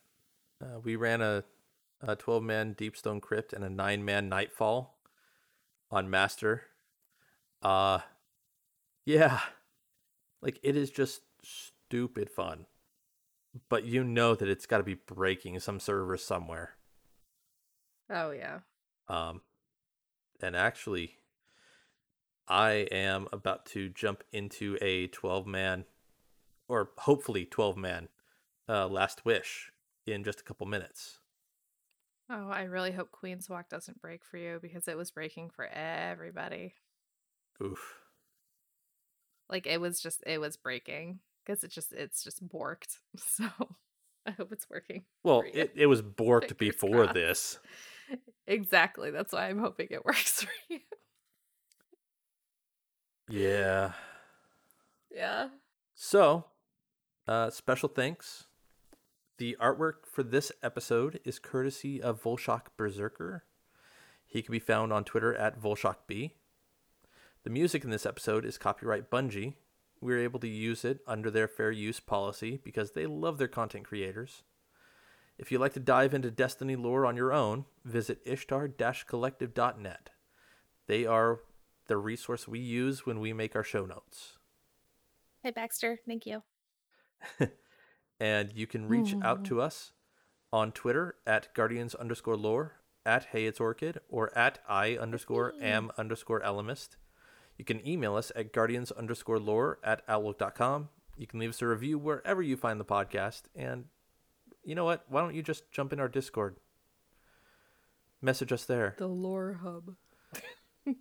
Speaker 2: Uh, we ran a, a 12 man Deepstone Crypt and a 9 man Nightfall on Master. Uh, yeah. Like, it is just stupid fun but you know that it's got to be breaking some server somewhere.
Speaker 1: Oh yeah.
Speaker 2: Um, and actually, I am about to jump into a twelve man, or hopefully twelve man, uh, Last Wish in just a couple minutes.
Speaker 1: Oh, I really hope Queen's Walk doesn't break for you because it was breaking for everybody.
Speaker 2: Oof.
Speaker 1: Like it was just it was breaking because it just it's just borked. So I hope it's working.
Speaker 2: Well, it, it was borked Fingers before crossed. this.
Speaker 1: Exactly. That's why I'm hoping it works for you.
Speaker 2: Yeah.
Speaker 1: Yeah.
Speaker 2: So, uh, special thanks. The artwork for this episode is courtesy of Volshok Berserker. He can be found on Twitter at VolshokB. The music in this episode is copyright Bungie, we were able to use it under their fair use policy because they love their content creators. If you'd like to dive into Destiny lore on your own, visit ishtar collective.net. They are the resource we use when we make our show notes.
Speaker 1: Hey, Baxter. Thank you.
Speaker 2: and you can reach out to us on Twitter at guardians underscore lore, at hey it's orchid, or at i underscore am underscore elemist. You can email us at guardians underscore lore at outlook.com. You can leave us a review wherever you find the podcast. And you know what? Why don't you just jump in our Discord? Message us there.
Speaker 1: The lore hub.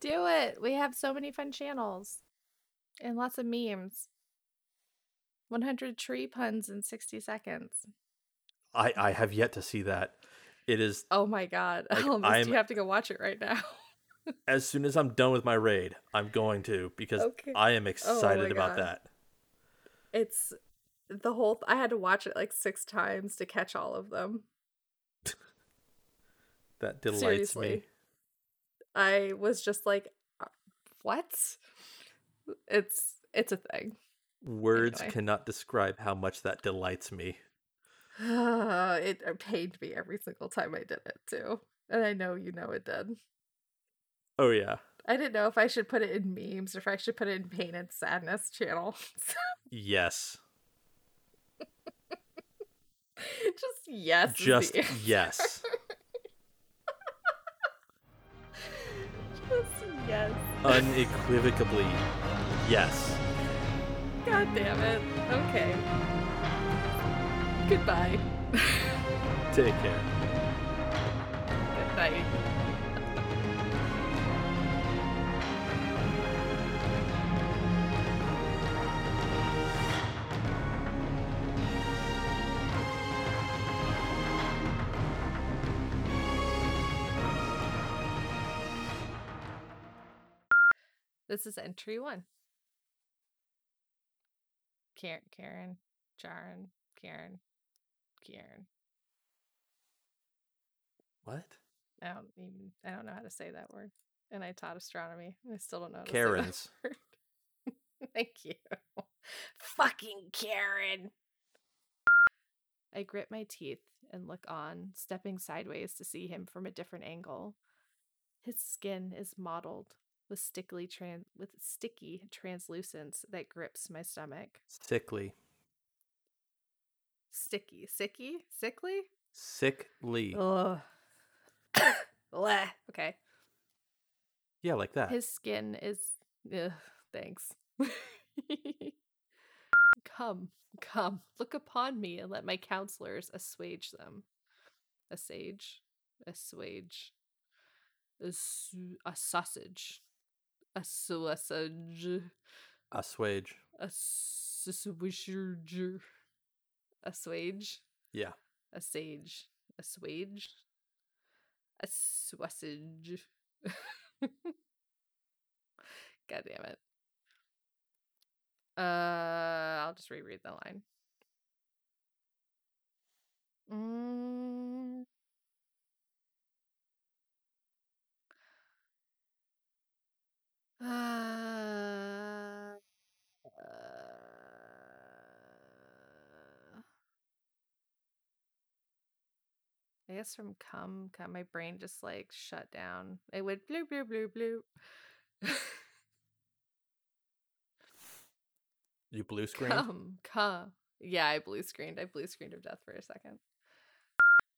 Speaker 1: Do it. We have so many fun channels and lots of memes. 100 tree puns in 60 seconds.
Speaker 2: I, I have yet to see that. It is.
Speaker 1: Oh my god! Like, Almost, you have to go watch it right now
Speaker 2: as soon as I'm done with my raid, I'm going to because okay. I am oh excited oh about that.
Speaker 1: It's the whole. I had to watch it like six times to catch all of them.
Speaker 2: that delights Seriously. me.
Speaker 1: I was just like, uh, "What?" It's it's a thing.
Speaker 2: Words anyway. cannot describe how much that delights me.
Speaker 1: it pained me every single time I did it too, and I know you know it did.
Speaker 2: Oh yeah.
Speaker 1: I didn't know if I should put it in memes or if I should put it in pain and sadness channel.
Speaker 2: yes.
Speaker 1: Just yes.
Speaker 2: Just yes.
Speaker 1: Just yes.
Speaker 2: Unequivocally yes.
Speaker 1: God damn it. Okay. Goodbye.
Speaker 2: Take care.
Speaker 1: Good night. This is entry one. Karen, Karen, Jaren, Karen, Karen.
Speaker 2: What?
Speaker 1: I don't even. I don't know how to say that word. And I taught astronomy. I still don't know.
Speaker 2: Karens.
Speaker 1: Thank you. Fucking Karen. I grit my teeth and look on, stepping sideways to see him from a different angle. His skin is mottled with stickly trans with sticky translucence that grips my stomach.
Speaker 2: Sickly.
Speaker 1: Sticky. Sicky? Sickly?
Speaker 2: Sickly.
Speaker 1: Ugh. okay.
Speaker 2: Yeah, like that.
Speaker 1: His skin is Ugh, thanks. come, come, look upon me and let my counselors assuage them. Assuage, assuage, a sausage, a sausage,
Speaker 2: Assuage.
Speaker 1: a swage, a swisher, assuage,
Speaker 2: Yeah.
Speaker 1: a sage, assuage, a sausage. God damn it. Uh, I'll just reread the line. Mm. Uh, uh, I guess from come, come, my brain just like shut down. It went bloop, bloop, bloop, bloop.
Speaker 2: You blue screen?
Speaker 1: Come, come. Yeah, I blue screened. I blue screened of death for a second.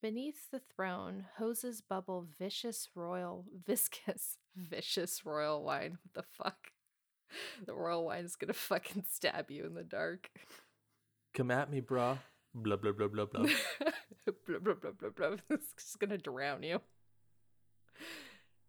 Speaker 1: Beneath the throne, hoses bubble vicious royal, viscous, vicious royal wine. What the fuck? The royal wine is gonna fucking stab you in the dark.
Speaker 2: Come at me, bruh. Blah, blah, blah, blah, blah.
Speaker 1: blah, blah, blah, blah, blah. It's just gonna drown you.